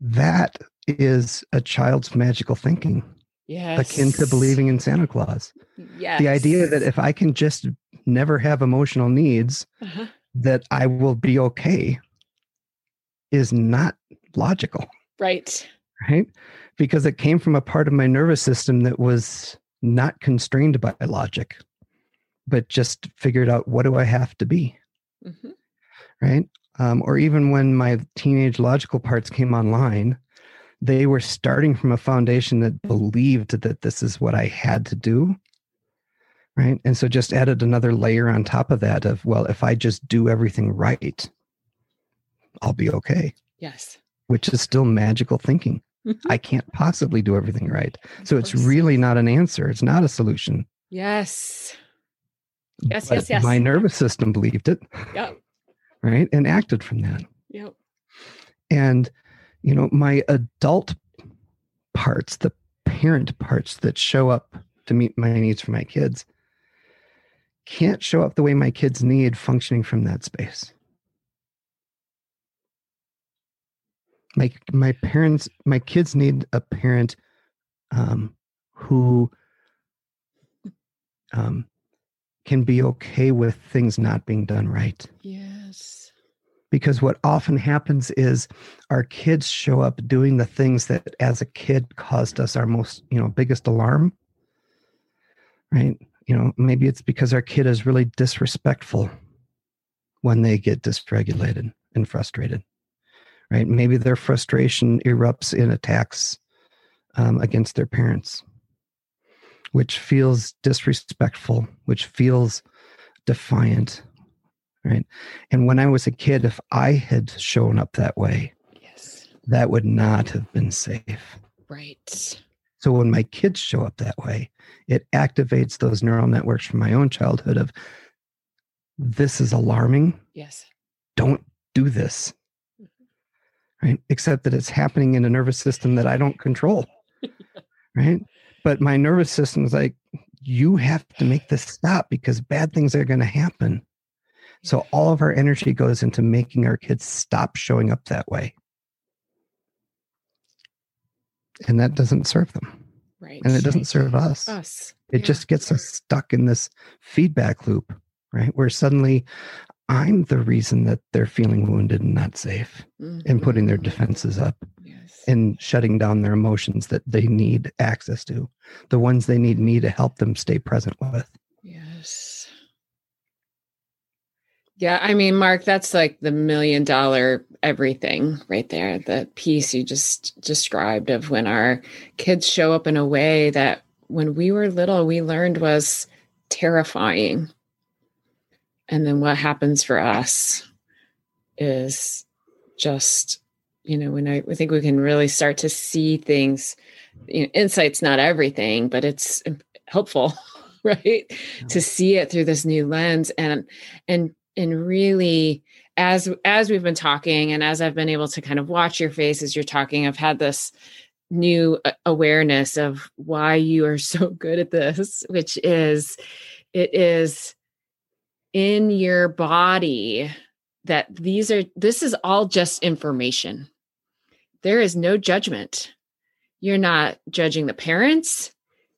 that is a child's magical thinking yes. akin to believing in santa claus Yes. the idea that if i can just never have emotional needs Uh-huh. that i will be okay is not logical Right. right? Because it came from a part of my nervous system that was not constrained by logic, but just figured out what do I have to be, hmm right? Um, or even when my teenage logical parts came online, they were starting from a foundation that believed that this is what I had to do, right? And so just added another layer on top of that of, well, if I just do everything right, I'll be okay, Yes. which is still magical thinking. Mhm. I can't possibly do everything right. So it's really not an answer. It's not a solution. Yes. Yes, But yes, yes. My nervous system believed it, Yep. right? And acted from that. Yep. And, you know, my adult parts, the parent parts that show up to meet my needs for my kids, can't show up the way my kids need functioning from that space. My, my parents, my kids need a parent um, who um, can be okay with things not being done right. Yes. because what often happens is our kids show up doing the things that as a kid caused us our most you know biggest alarm right you know maybe it's because our kid is really disrespectful when they get dysregulated and frustrated right maybe their frustration erupts in attacks um, against their parents which feels disrespectful which feels defiant right and when i was a kid if i had shown up that way Yes. that would not have been safe Right. so when my kids show up that way it activates those neural networks from my own childhood of this is alarming Yes. don't do this right? Except that it's happening in a nervous system that i don't control right? But my nervous system is like you have to make this stop because bad things are going to happen. So all of our energy goes into making our kids stop showing up that way. And that doesn't serve them. Right. and it doesn't serve us. Us. it Yeah. just gets us stuck in this feedback loop right? Where suddenly i'm the reason that they're feeling wounded and not safe and mm-hmm. putting their defenses up Yes. and shutting down their emotions that they need access to the ones they need me to help them stay present with Yes. Yeah, I mean, Mark, that's like the million dollar everything right there. The piece you just described of when our kids show up in a way that when we were little, we learned was terrifying. And then what happens for us is just, you know, when I, I think we can really start to see things, you know, insight's not everything, but it's helpful, right? to see it through this new lens and and and really as as we've been talking and as i've been able to kind of watch your face as you're talking i've had this new awareness of why you are so good at this which is it is in your body that these are this is all just information. There is no judgment. You're not judging the parents.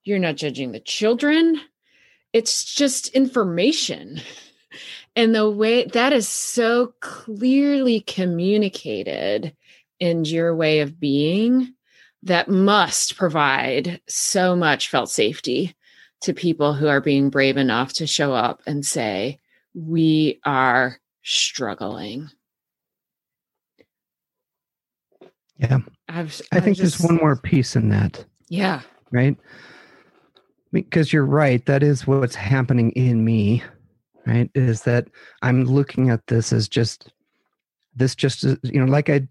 You're not judging the children. It's just information. And the way that is so clearly communicated in your way of being that must provide so much felt safety to people who are being brave enough to show up and say we are struggling. Yeah. I've, i think just, there's one more piece in that. Yeah. Right? Because you're right that is what's happening in me right is that i'm looking at this as just this just is- you know like i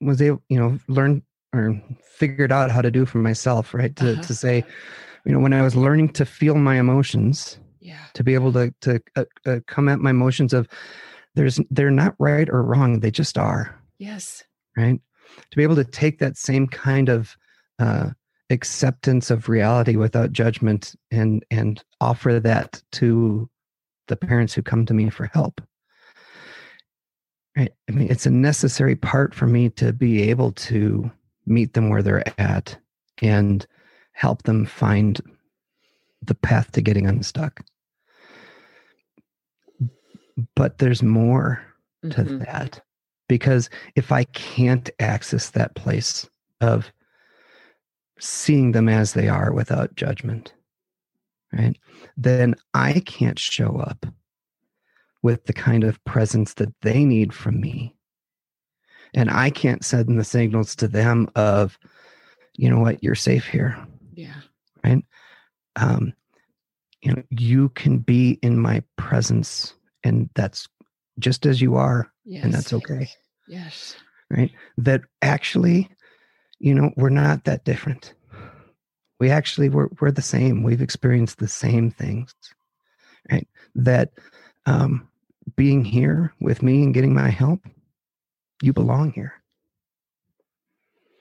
was able you know learn or figured out how to do for myself right to, Uh-huh. to say you know when i was learning to feel my emotions yeah. to be able to to uh, uh, come at my emotions of there's they're not right or wrong they just are. Yes. Right? To be able to take that same kind of uh, acceptance of reality without judgment and and offer that to the parents who come to me for help. Right? I mean it's a necessary part for me to be able to meet them where they're at and help them find the path to getting unstuck but there's more to Mhm. that because if i can't access that place of seeing them as they are without judgment right then i can't show up with the kind of presence that they need from me and i can't send the signals to them of you know what you're safe here yeah Right. um you know you can be in my presence and that's just as you are yes and that's okay. yes right? That actually you know we're not that different. We actually we're, we're the same. We've experienced the same things right? That um being here with me and getting my help you belong here.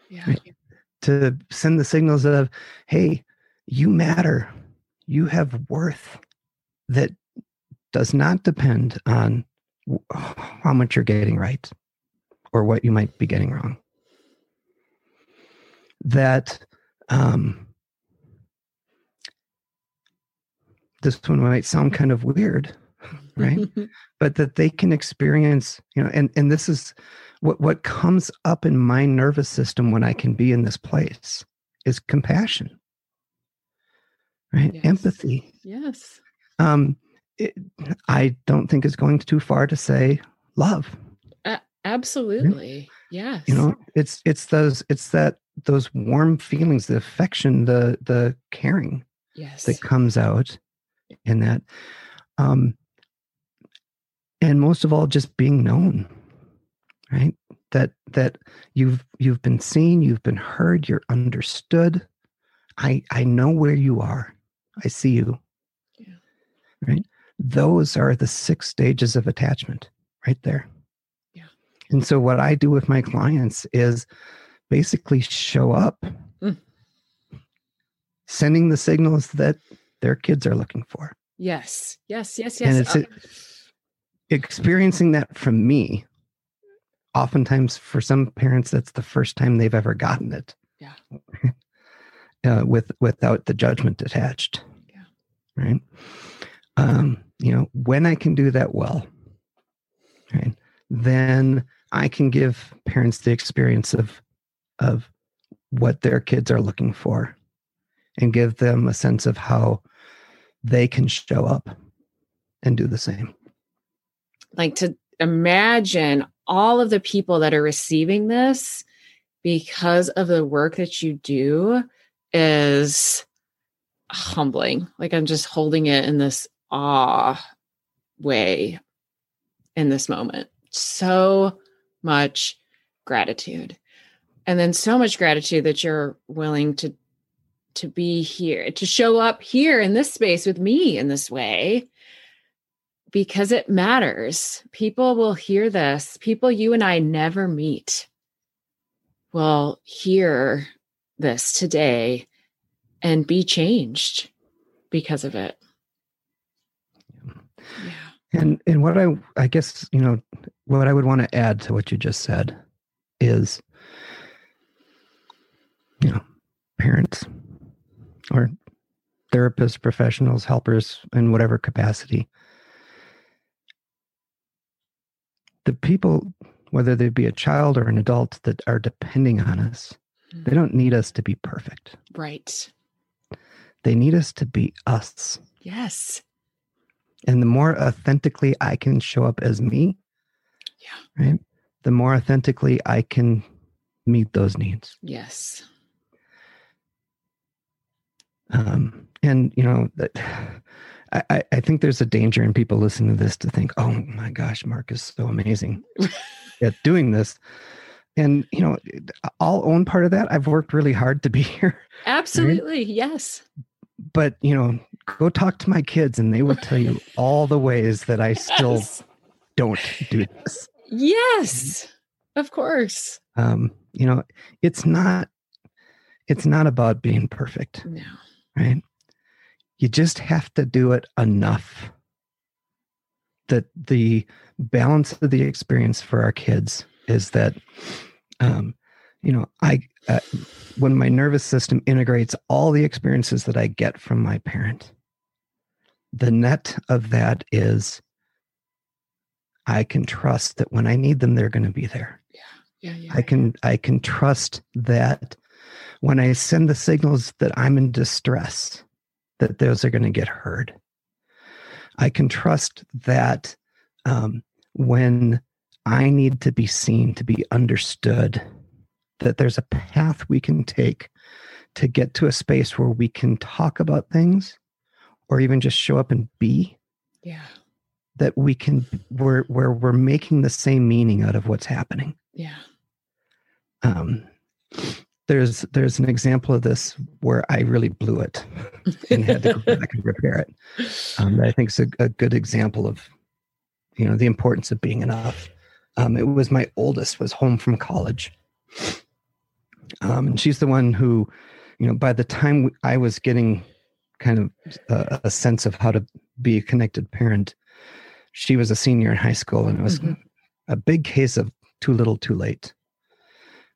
Yeah Right. to send the signals of hey you matter. You have worth that does not depend on how much you're getting right or what you might be getting wrong that um this one might sound kind of weird right? but that they can experience, you know, and and this is what what comes up in my nervous system when I can be in this place is compassion, right? Yes. Empathy. yes. Um, it, I don't think it's going too far to say love. Absolutely. Yes. You know, it's it's those it's that those warm feelings, the affection, the the caring yes. that comes out in that um and most of all just being known right that that you've you've been seen you've been heard you're understood i i know where you are i see you Yeah. right those are the six stages of attachment right there Yeah. and so what i do with my clients is basically show up Mm. sending the signals that their kids are looking for yes. Yes. Yes. yes. And it's Uh, experiencing that from me oftentimes for some parents that's the first time they've ever gotten it Yeah. uh, with without the judgment attached Yeah. right um you know when i can do that well right then i can give parents the experience of of what their kids are looking for and give them a sense of how they can show up and do the same like to imagine all of the people that are receiving this because of the work that you do is humbling. Like I'm just holding it in this awe way in this moment. So much gratitude. And then so much gratitude that you're willing to to be here, to show up here in this space with me in this way because it matters. People will hear this. People you and I never meet will hear this today and be changed because of it. Yeah. And and what I I guess you know what I would want to add to what you just said is you know parents or therapists, professionals, helpers in whatever capacity. The people, whether they be a child or an adult that are depending on us, mm. they don't need us to be perfect. Right. They need us to be us. Yes. And the more authentically I can show up as me, Yeah. right, the more authentically I can meet those needs. Yes. Um, and you know that I, I- I think there's a danger in people listening to this to think, oh my gosh, Mark is so amazing at doing this. And you know, I'll own part of that. I've worked really hard to be here, Absolutely. Yes. but you know, go talk to my kids and they will tell you all the ways that I still don't do this. Yes. Of course. Um, you know, it's not it's not about being perfect. No. right? You just have to do it enough that the balance of the experience for our kids is that, um, you know, I uh, when my nervous system integrates all the experiences that I get from my parent, the net of that is I can trust that when I need them, they're going to be there. Yeah. Yeah. yeah, I can I can trust that when I send the signals that I'm in distress, that those are going to get heard. I can trust that um, when I need to be seen, to be understood, that there's a path we can take to get to a space where we can talk about things or even just show up and be Yeah. that we can where where we're making the same meaning out of what's happening Yeah. um, there's there's an example of this where I really blew it and had to go back and repair it. Um, that I think is a, a good example of you know the importance of being enough. Um, it was my oldest was home from college, um, and she's the one who, you know, by the time I was getting kind of a, a sense of how to be a connected parent, she was a senior in high school, and it was Mhm. a big case of too little, too late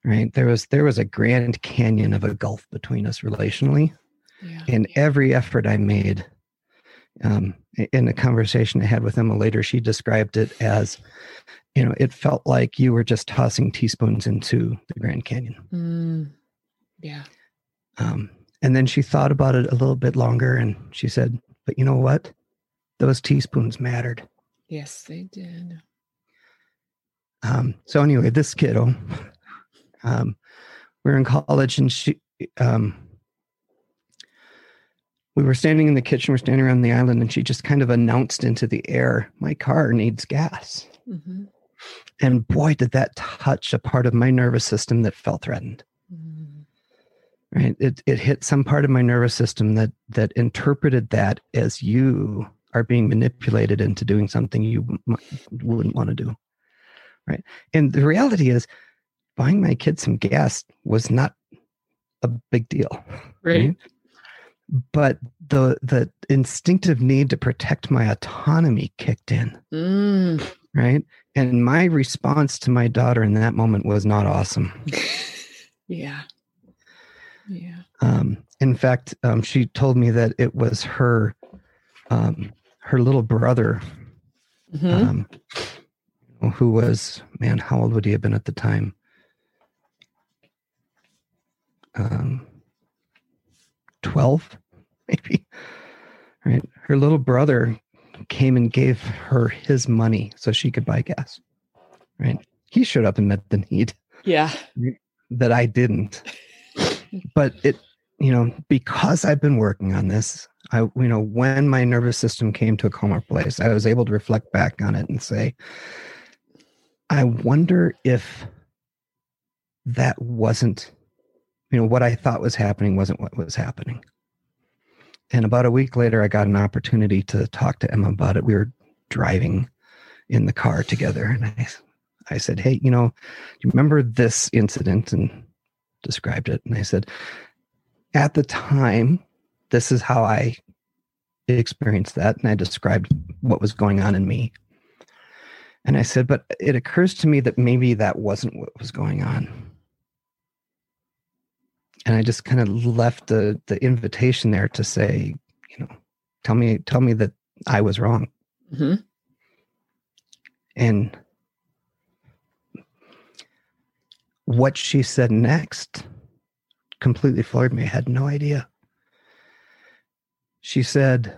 right there was there was a grand canyon of a gulf between us relationally Yeah. and every effort i made um, in a conversation I had with Emma later, she described it as, you know, it felt like you were just tossing teaspoons into the Grand Canyon. Mm. Yeah. Um, and then she thought about it a little bit longer and she said, but you know what? Those teaspoons mattered. Yes, they did. Um, so anyway, this kiddo, um, we are in college and she, um, we were standing in the kitchen, we're standing around the island, and she just kind of announced into the air, My car needs gas. Mm-hmm. And boy, did that touch a part of my nervous system that felt threatened. Mm-hmm. Right. It, it hit some part of my nervous system that that interpreted that as you are being manipulated into doing something you wouldn't want to do. Right. And the reality is, buying my kids some gas was not a big deal. Right. right? but the the instinctive need to protect my autonomy kicked in mm. right and my response to my daughter in that moment was not awesome. Yeah. Yeah. Um, in fact um, she told me that it was her um, her little brother mm-hmm. Um, who was man how old would he have been at the time? Um 12 maybe. Right? Her little brother came and gave her his money so she could buy gas right? He showed up and met the need yeah. that i didn't. But it you know because i've been working on this i you know when my nervous system came to a calmer place i was able to reflect back on it and say i wonder if that wasn't you know what i thought was happening wasn't what was happening and about a week later i got an opportunity to talk to emma about it. We were driving in the car together and i i said hey you know do you remember this incident? And described it and i said at the time this is how i experienced that and i described what was going on in me. And i said but it occurs to me that maybe that wasn't what was going on and I just kind of left the the invitation there to say, you know, tell me tell me that I was wrong. Mm-hmm. And what she said next completely floored me. I had no idea. She said,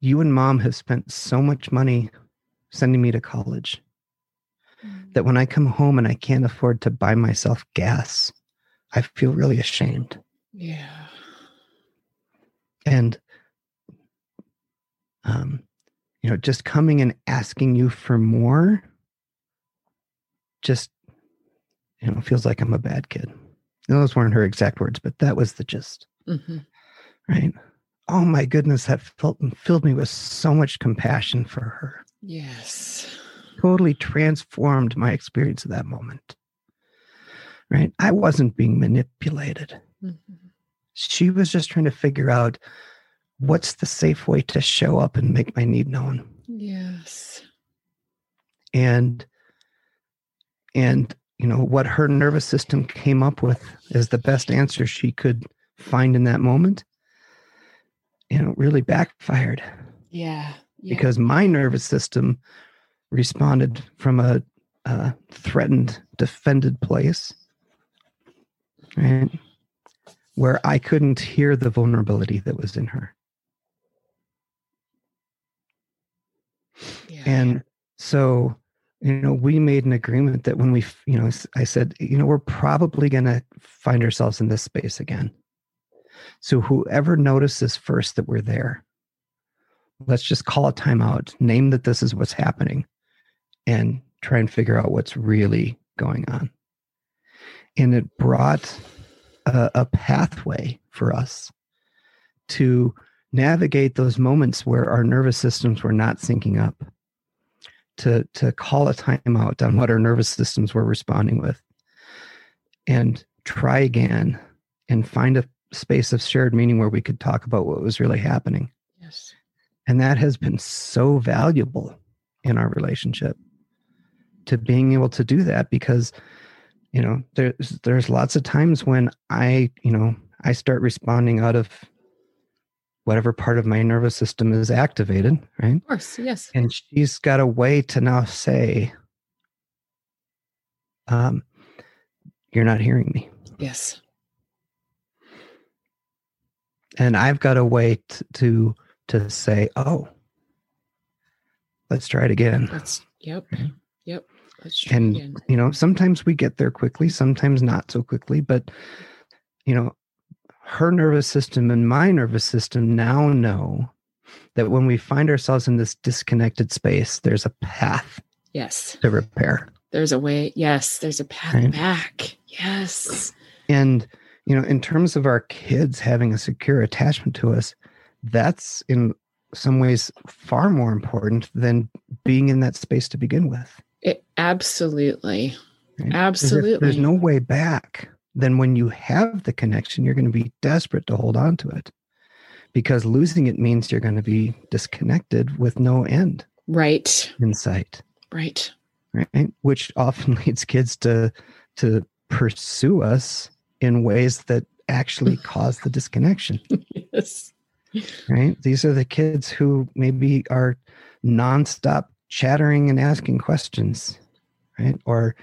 You and mom have spent so much money sending me to college mm-hmm. that when I come home and I can't afford to buy myself gas, I feel really ashamed. Yeah. And, um, you know, just coming and asking you for more just, you know, feels like I'm a bad kid. Those weren't her exact words, but that was the gist. Mm-hmm. Right. Oh my goodness, that felt, and filled me with so much compassion for her. Yes. Totally transformed my experience of that moment right? I wasn't being manipulated. Mm-hmm. She was just trying to figure out what's the safe way to show up and make my need known. Yes. And and you know what her nervous system came up with is the best answer she could find in that moment. You know, really backfired. Yeah. yeah. Because my nervous system responded from a, a threatened, defended place right? Where I couldn't hear the vulnerability that was in her. Yeah. And so, you know, we made an agreement that when we, you know, I said, you know, we're probably going to find ourselves in this space again. So whoever notices first that we're there, let's just call a timeout, name that this is what's happening, and try and figure out what's really going on and it brought a, a pathway for us to navigate those moments where our nervous systems were not syncing up to to call a timeout on what our nervous systems were responding with and try again and find a space of shared meaning where we could talk about what was really happening. Yes. And that has been so valuable in our relationship to being able to do that because you know there's there's lots of times when i you know i start responding out of whatever part of my nervous system is activated, right? Of course, yes. And she's got a way to now say, um, You're not hearing me. Yes. And I've got a way t- to to say, Oh, let's try it again. That's yep. Yep. And again. you know, sometimes we get there quickly, sometimes not so quickly, but you know, her nervous system and my nervous system now know that when we find ourselves in this disconnected space, there's a path Yes. to repair. There's a way. Yes. There's a path Right. back. Yes. And, you know, in terms of our kids having a secure attachment to us, that's in some ways far more important than being in that space to begin with. It absolutely. right? Absolutely. There's no way back. Then when you have the connection, you're going to be desperate to hold on to it because losing it means you're going to be disconnected with no end Right. in sight. Right. right which often leads kids to to pursue us in ways that actually cause the disconnection Yes. right these are the kids who maybe are nonstop chattering and asking questions right or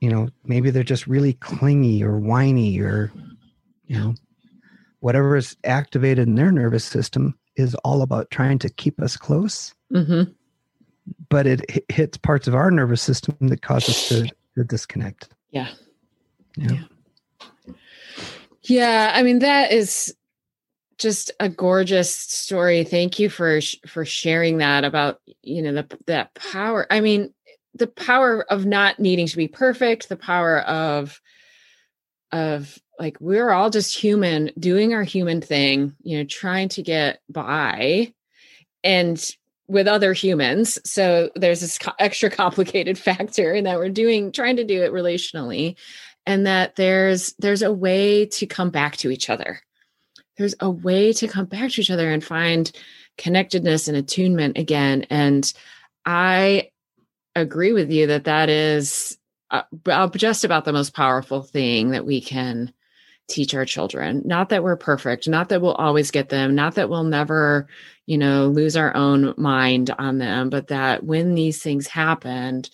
you know maybe they're just really clingy or whiny or you know whatever is activated in their nervous system is all about trying to keep us close Mm-hmm. but it hi- hits parts of our nervous system that cause us to, to disconnect. Yeah. Yeah. Yeah, I mean that is just a gorgeous story. Thank you for for sharing that about you know the that power. I mean the power of not needing to be perfect, the power of of like we're all just human doing our human thing, you know, trying to get by and with other humans. So there's this co- extra complicated factor in that we're doing trying to do it relationally and that there's there's a way to come back to each other there's a way to come back to each other and find connectedness and attunement again. And i agree with you that that is uh, uh, just about the most powerful thing that we can teach our children. Not that we're perfect not that we'll always get them not that we'll never you know lose our own mind on them but that when these things happened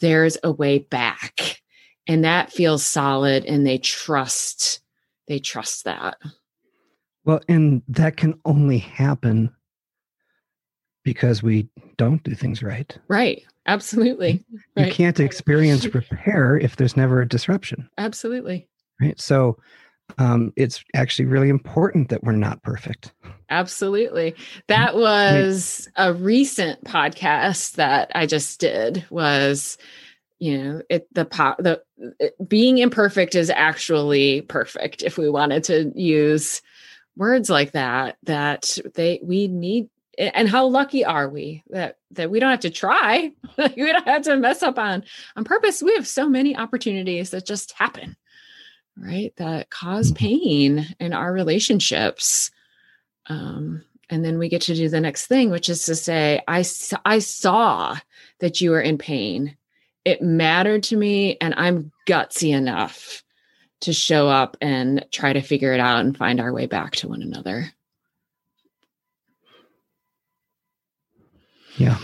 there's a way back. And that feels solid and they trust they trust that Well, and that can only happen because we don't do things right. right. Absolutely. You right. can't experience repair if there's never a disruption, absolutely. Right? So um, it's actually really important that we're not perfect. absolutely. That was a recent podcast that i just did was you know it the po- the it, being imperfect is actually perfect if we wanted to use words like that that they we need and how lucky are we that that we don't have to try we don't have to mess up on on purpose. We have so many opportunities that just happen right that cause pain in our relationships um and then we get to do the next thing which is to say i i saw that you were in pain. It mattered to me and i'm gutsy enough to show up and try to figure it out and find our way back to one another. Yeah.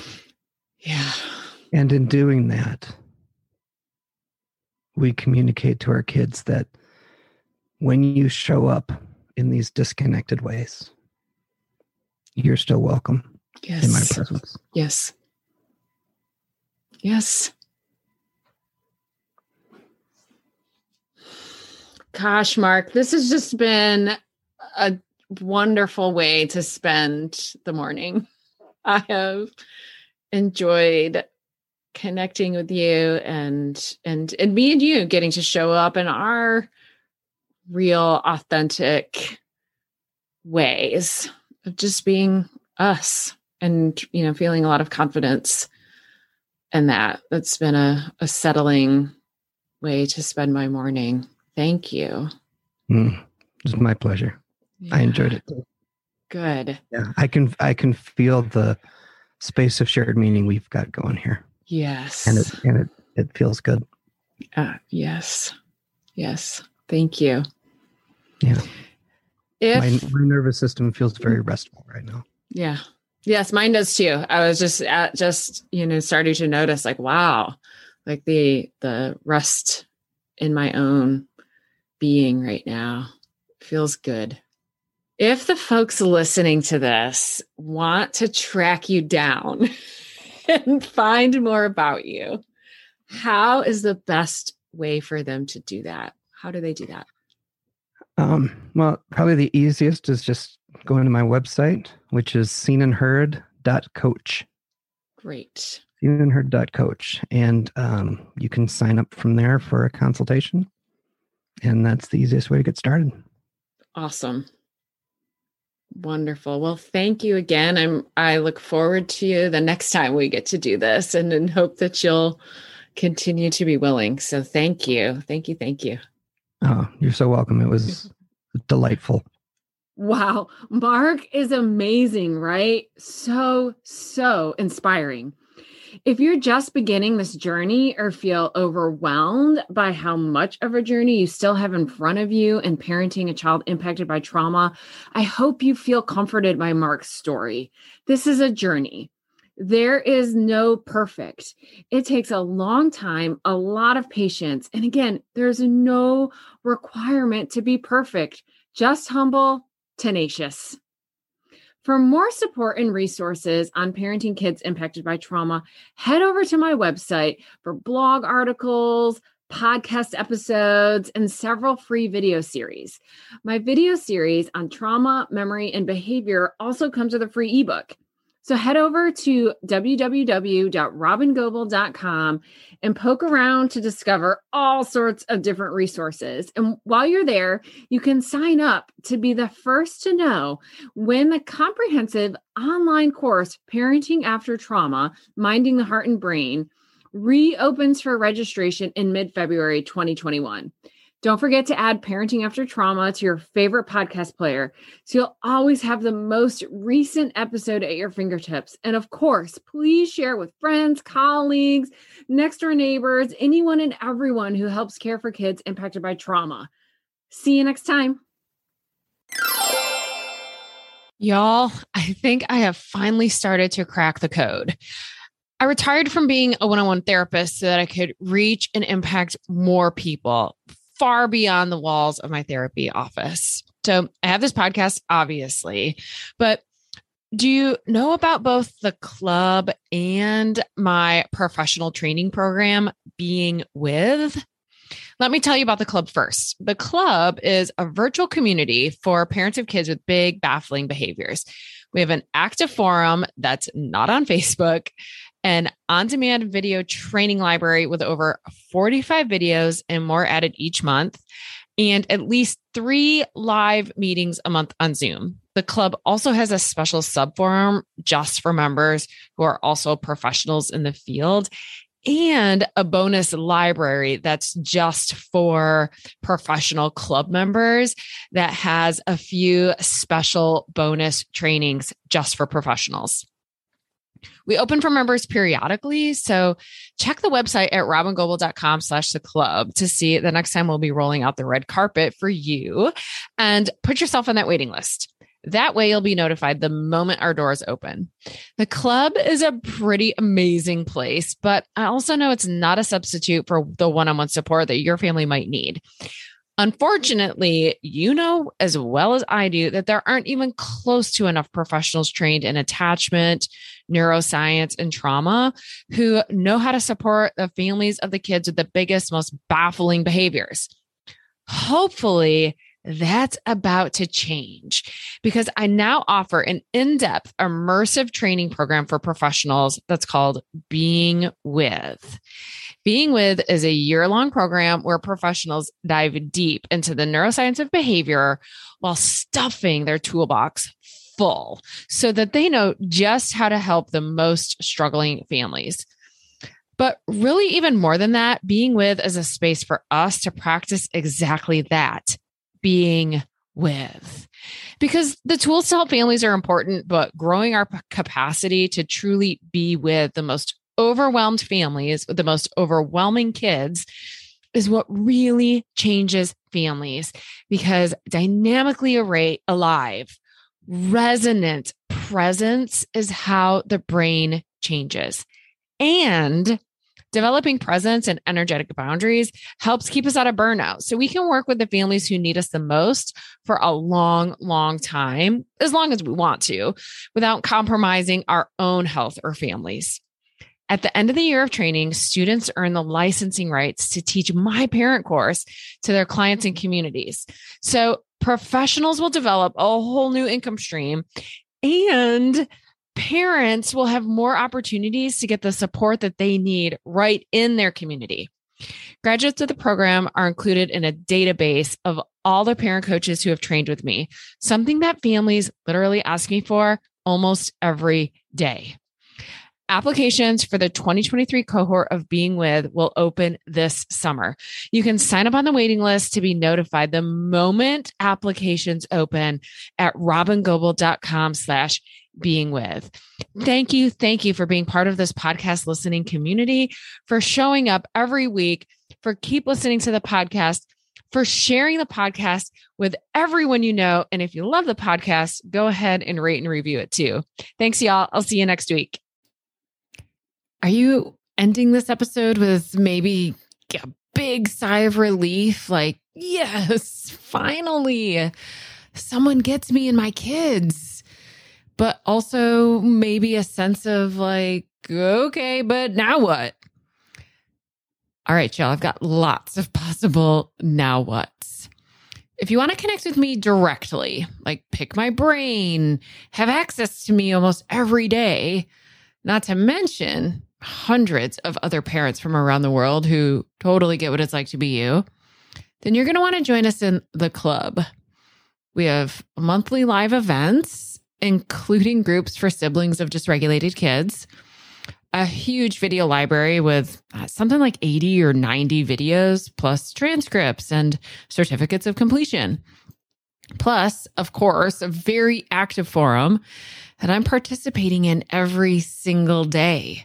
yeah. And in doing that, we communicate to our kids that when you show up in these disconnected ways, you're still welcome yes in my presence. yes. Yes gosh mark this has just been a wonderful way to spend the morning. I have enjoyed connecting with you and and and me and you getting to show up in our real authentic ways of just being us and you know feeling a lot of confidence in that. That's been a, a settling way to spend my morning thank you Mm, it's my pleasure. I enjoyed it. too. good Yeah, I can I can feel the space of shared meaning we've got going here, yes and it and it it feels good. Uh, yes yes thank you Yeah. If my, my nervous system feels very restful right now. Yeah. Yes, mine does too. I was just at just, you know, starting to notice like, wow, like the the rest in my own being right now feels good. If the folks listening to this want to track you down and find more about you, how is the best way for them to do that? How do they do that? Um, well, probably the easiest is just going to my website, which is seenandheard.coach. Great. Seenandheard.coach. And um, you can sign up from there for a consultation. And that's the easiest way to get started. Awesome. Wonderful. Well, thank you again. I'm I look forward to you the next time we get to do this and, and hope that you'll continue to be willing. So thank you. Thank you. Thank you. Oh, you're so welcome. It was delightful. Wow. Mark is amazing, right? So, so inspiring. If you're just beginning this journey or feel overwhelmed by how much of a journey you still have in front of you in parenting a child impacted by trauma, I hope you feel comforted by Mark's story. This is a journey. There is no perfect. It takes a long time, a lot of patience. And again, there's no requirement to be perfect, just humble, tenacious. For more support and resources on parenting kids impacted by trauma, head over to my website for blog articles, podcast episodes, and several free video series. My video series on trauma, memory, and behavior also comes with a free ebook. So head over to www.robyngobbel.com and poke around to discover all sorts of different resources. And while you're there, you can sign up to be the first to know when the comprehensive online course, Parenting After Trauma Minding the Heart and Brain, reopens for registration in mid February 2021. Don't forget to add Parenting After Trauma to your favorite podcast player so you'll always have the most recent episode at your fingertips. And of course, please share with friends, colleagues, next door neighbors, anyone and everyone who helps care for kids impacted by trauma. See you next time. Y'all, I think I have finally started to crack the code. I retired from being a one on one therapist so that I could reach and impact more people far beyond the walls of my therapy office. So I have this podcast, obviously, but do you know about both the club and my professional training program being with? Let me tell you about the club first. The club is a virtual community for parents of kids with big, baffling behaviors. We have an active forum that's not on Facebook an on demand video training library with over 45 videos and more added each month, and at least three live meetings a month on Zoom. The club also has a special sub forum just for members who are also professionals in the field and a bonus library that's just for professional club members that has a few special bonus trainings just for professionals. We open for members periodically. So check the website at robyngobbel.com slash the club to see the next time we'll be rolling out the red carpet for you and put yourself on that waiting list. That way, you'll be notified the moment our doors open. The club is a pretty amazing place, but I also know it's not a substitute for the one on one support that your family might need. Unfortunately, you know as well as I do that there aren't even close to enough professionals trained in attachment, neuroscience, and trauma who know how to support the families of the kids with the biggest, most baffling behaviors. Hopefully, that's about to change because I now offer an in depth, immersive training program for professionals that's called Being With. Being With is a year long program where professionals dive deep into the neuroscience of behavior while stuffing their toolbox full so that they know just how to help the most struggling families. But really, even more than that, being with is a space for us to practice exactly that being with. Because the tools to help families are important, but growing our capacity to truly be with the most overwhelmed families the most overwhelming kids is what really changes families because dynamically alive, resonant presence is how the brain changes. And developing presence and energetic boundaries helps keep us out of burnout. So we can work with the families who need us the most for a long, long time, as long as we want to, without compromising our own health or families. At the end of the year of training, students earn the licensing rights to teach my parent course to their clients and communities. So professionals will develop a whole new income stream and parents will have more opportunities to get the support that they need right in their community. Graduates of the program are included in a database of all the parent coaches who have trained with me, something that families literally ask me for almost every day. Applications for the 2023 cohort of Being With will open this summer. You can sign up on the waiting list to be notified the moment applications open at robyngobbel.com slash being with. Thank you. Thank you for being part of this podcast listening community, for showing up every week, for keep listening to the podcast, for sharing the podcast with everyone you know. And if you love the podcast, go ahead and rate and review it too. Thanks, y'all. I'll see you next week. Are you ending this episode with maybe a big sigh of relief? Like, yes, finally, someone gets me and my kids. But also maybe a sense of like, okay, but now what? All right, y'all, I've got lots of possible now what's. If you want to connect with me directly, like pick my brain, have access to me almost every day, not to mention hundreds of other parents from around the world who totally get what it's like to be you, then you're going to want to join us in the club. We have monthly live events, including groups for siblings of dysregulated kids, a huge video library with uh, something like 80 or 90 videos, plus transcripts and certificates of completion. Plus, of course, a very active forum that I'm participating in every single day.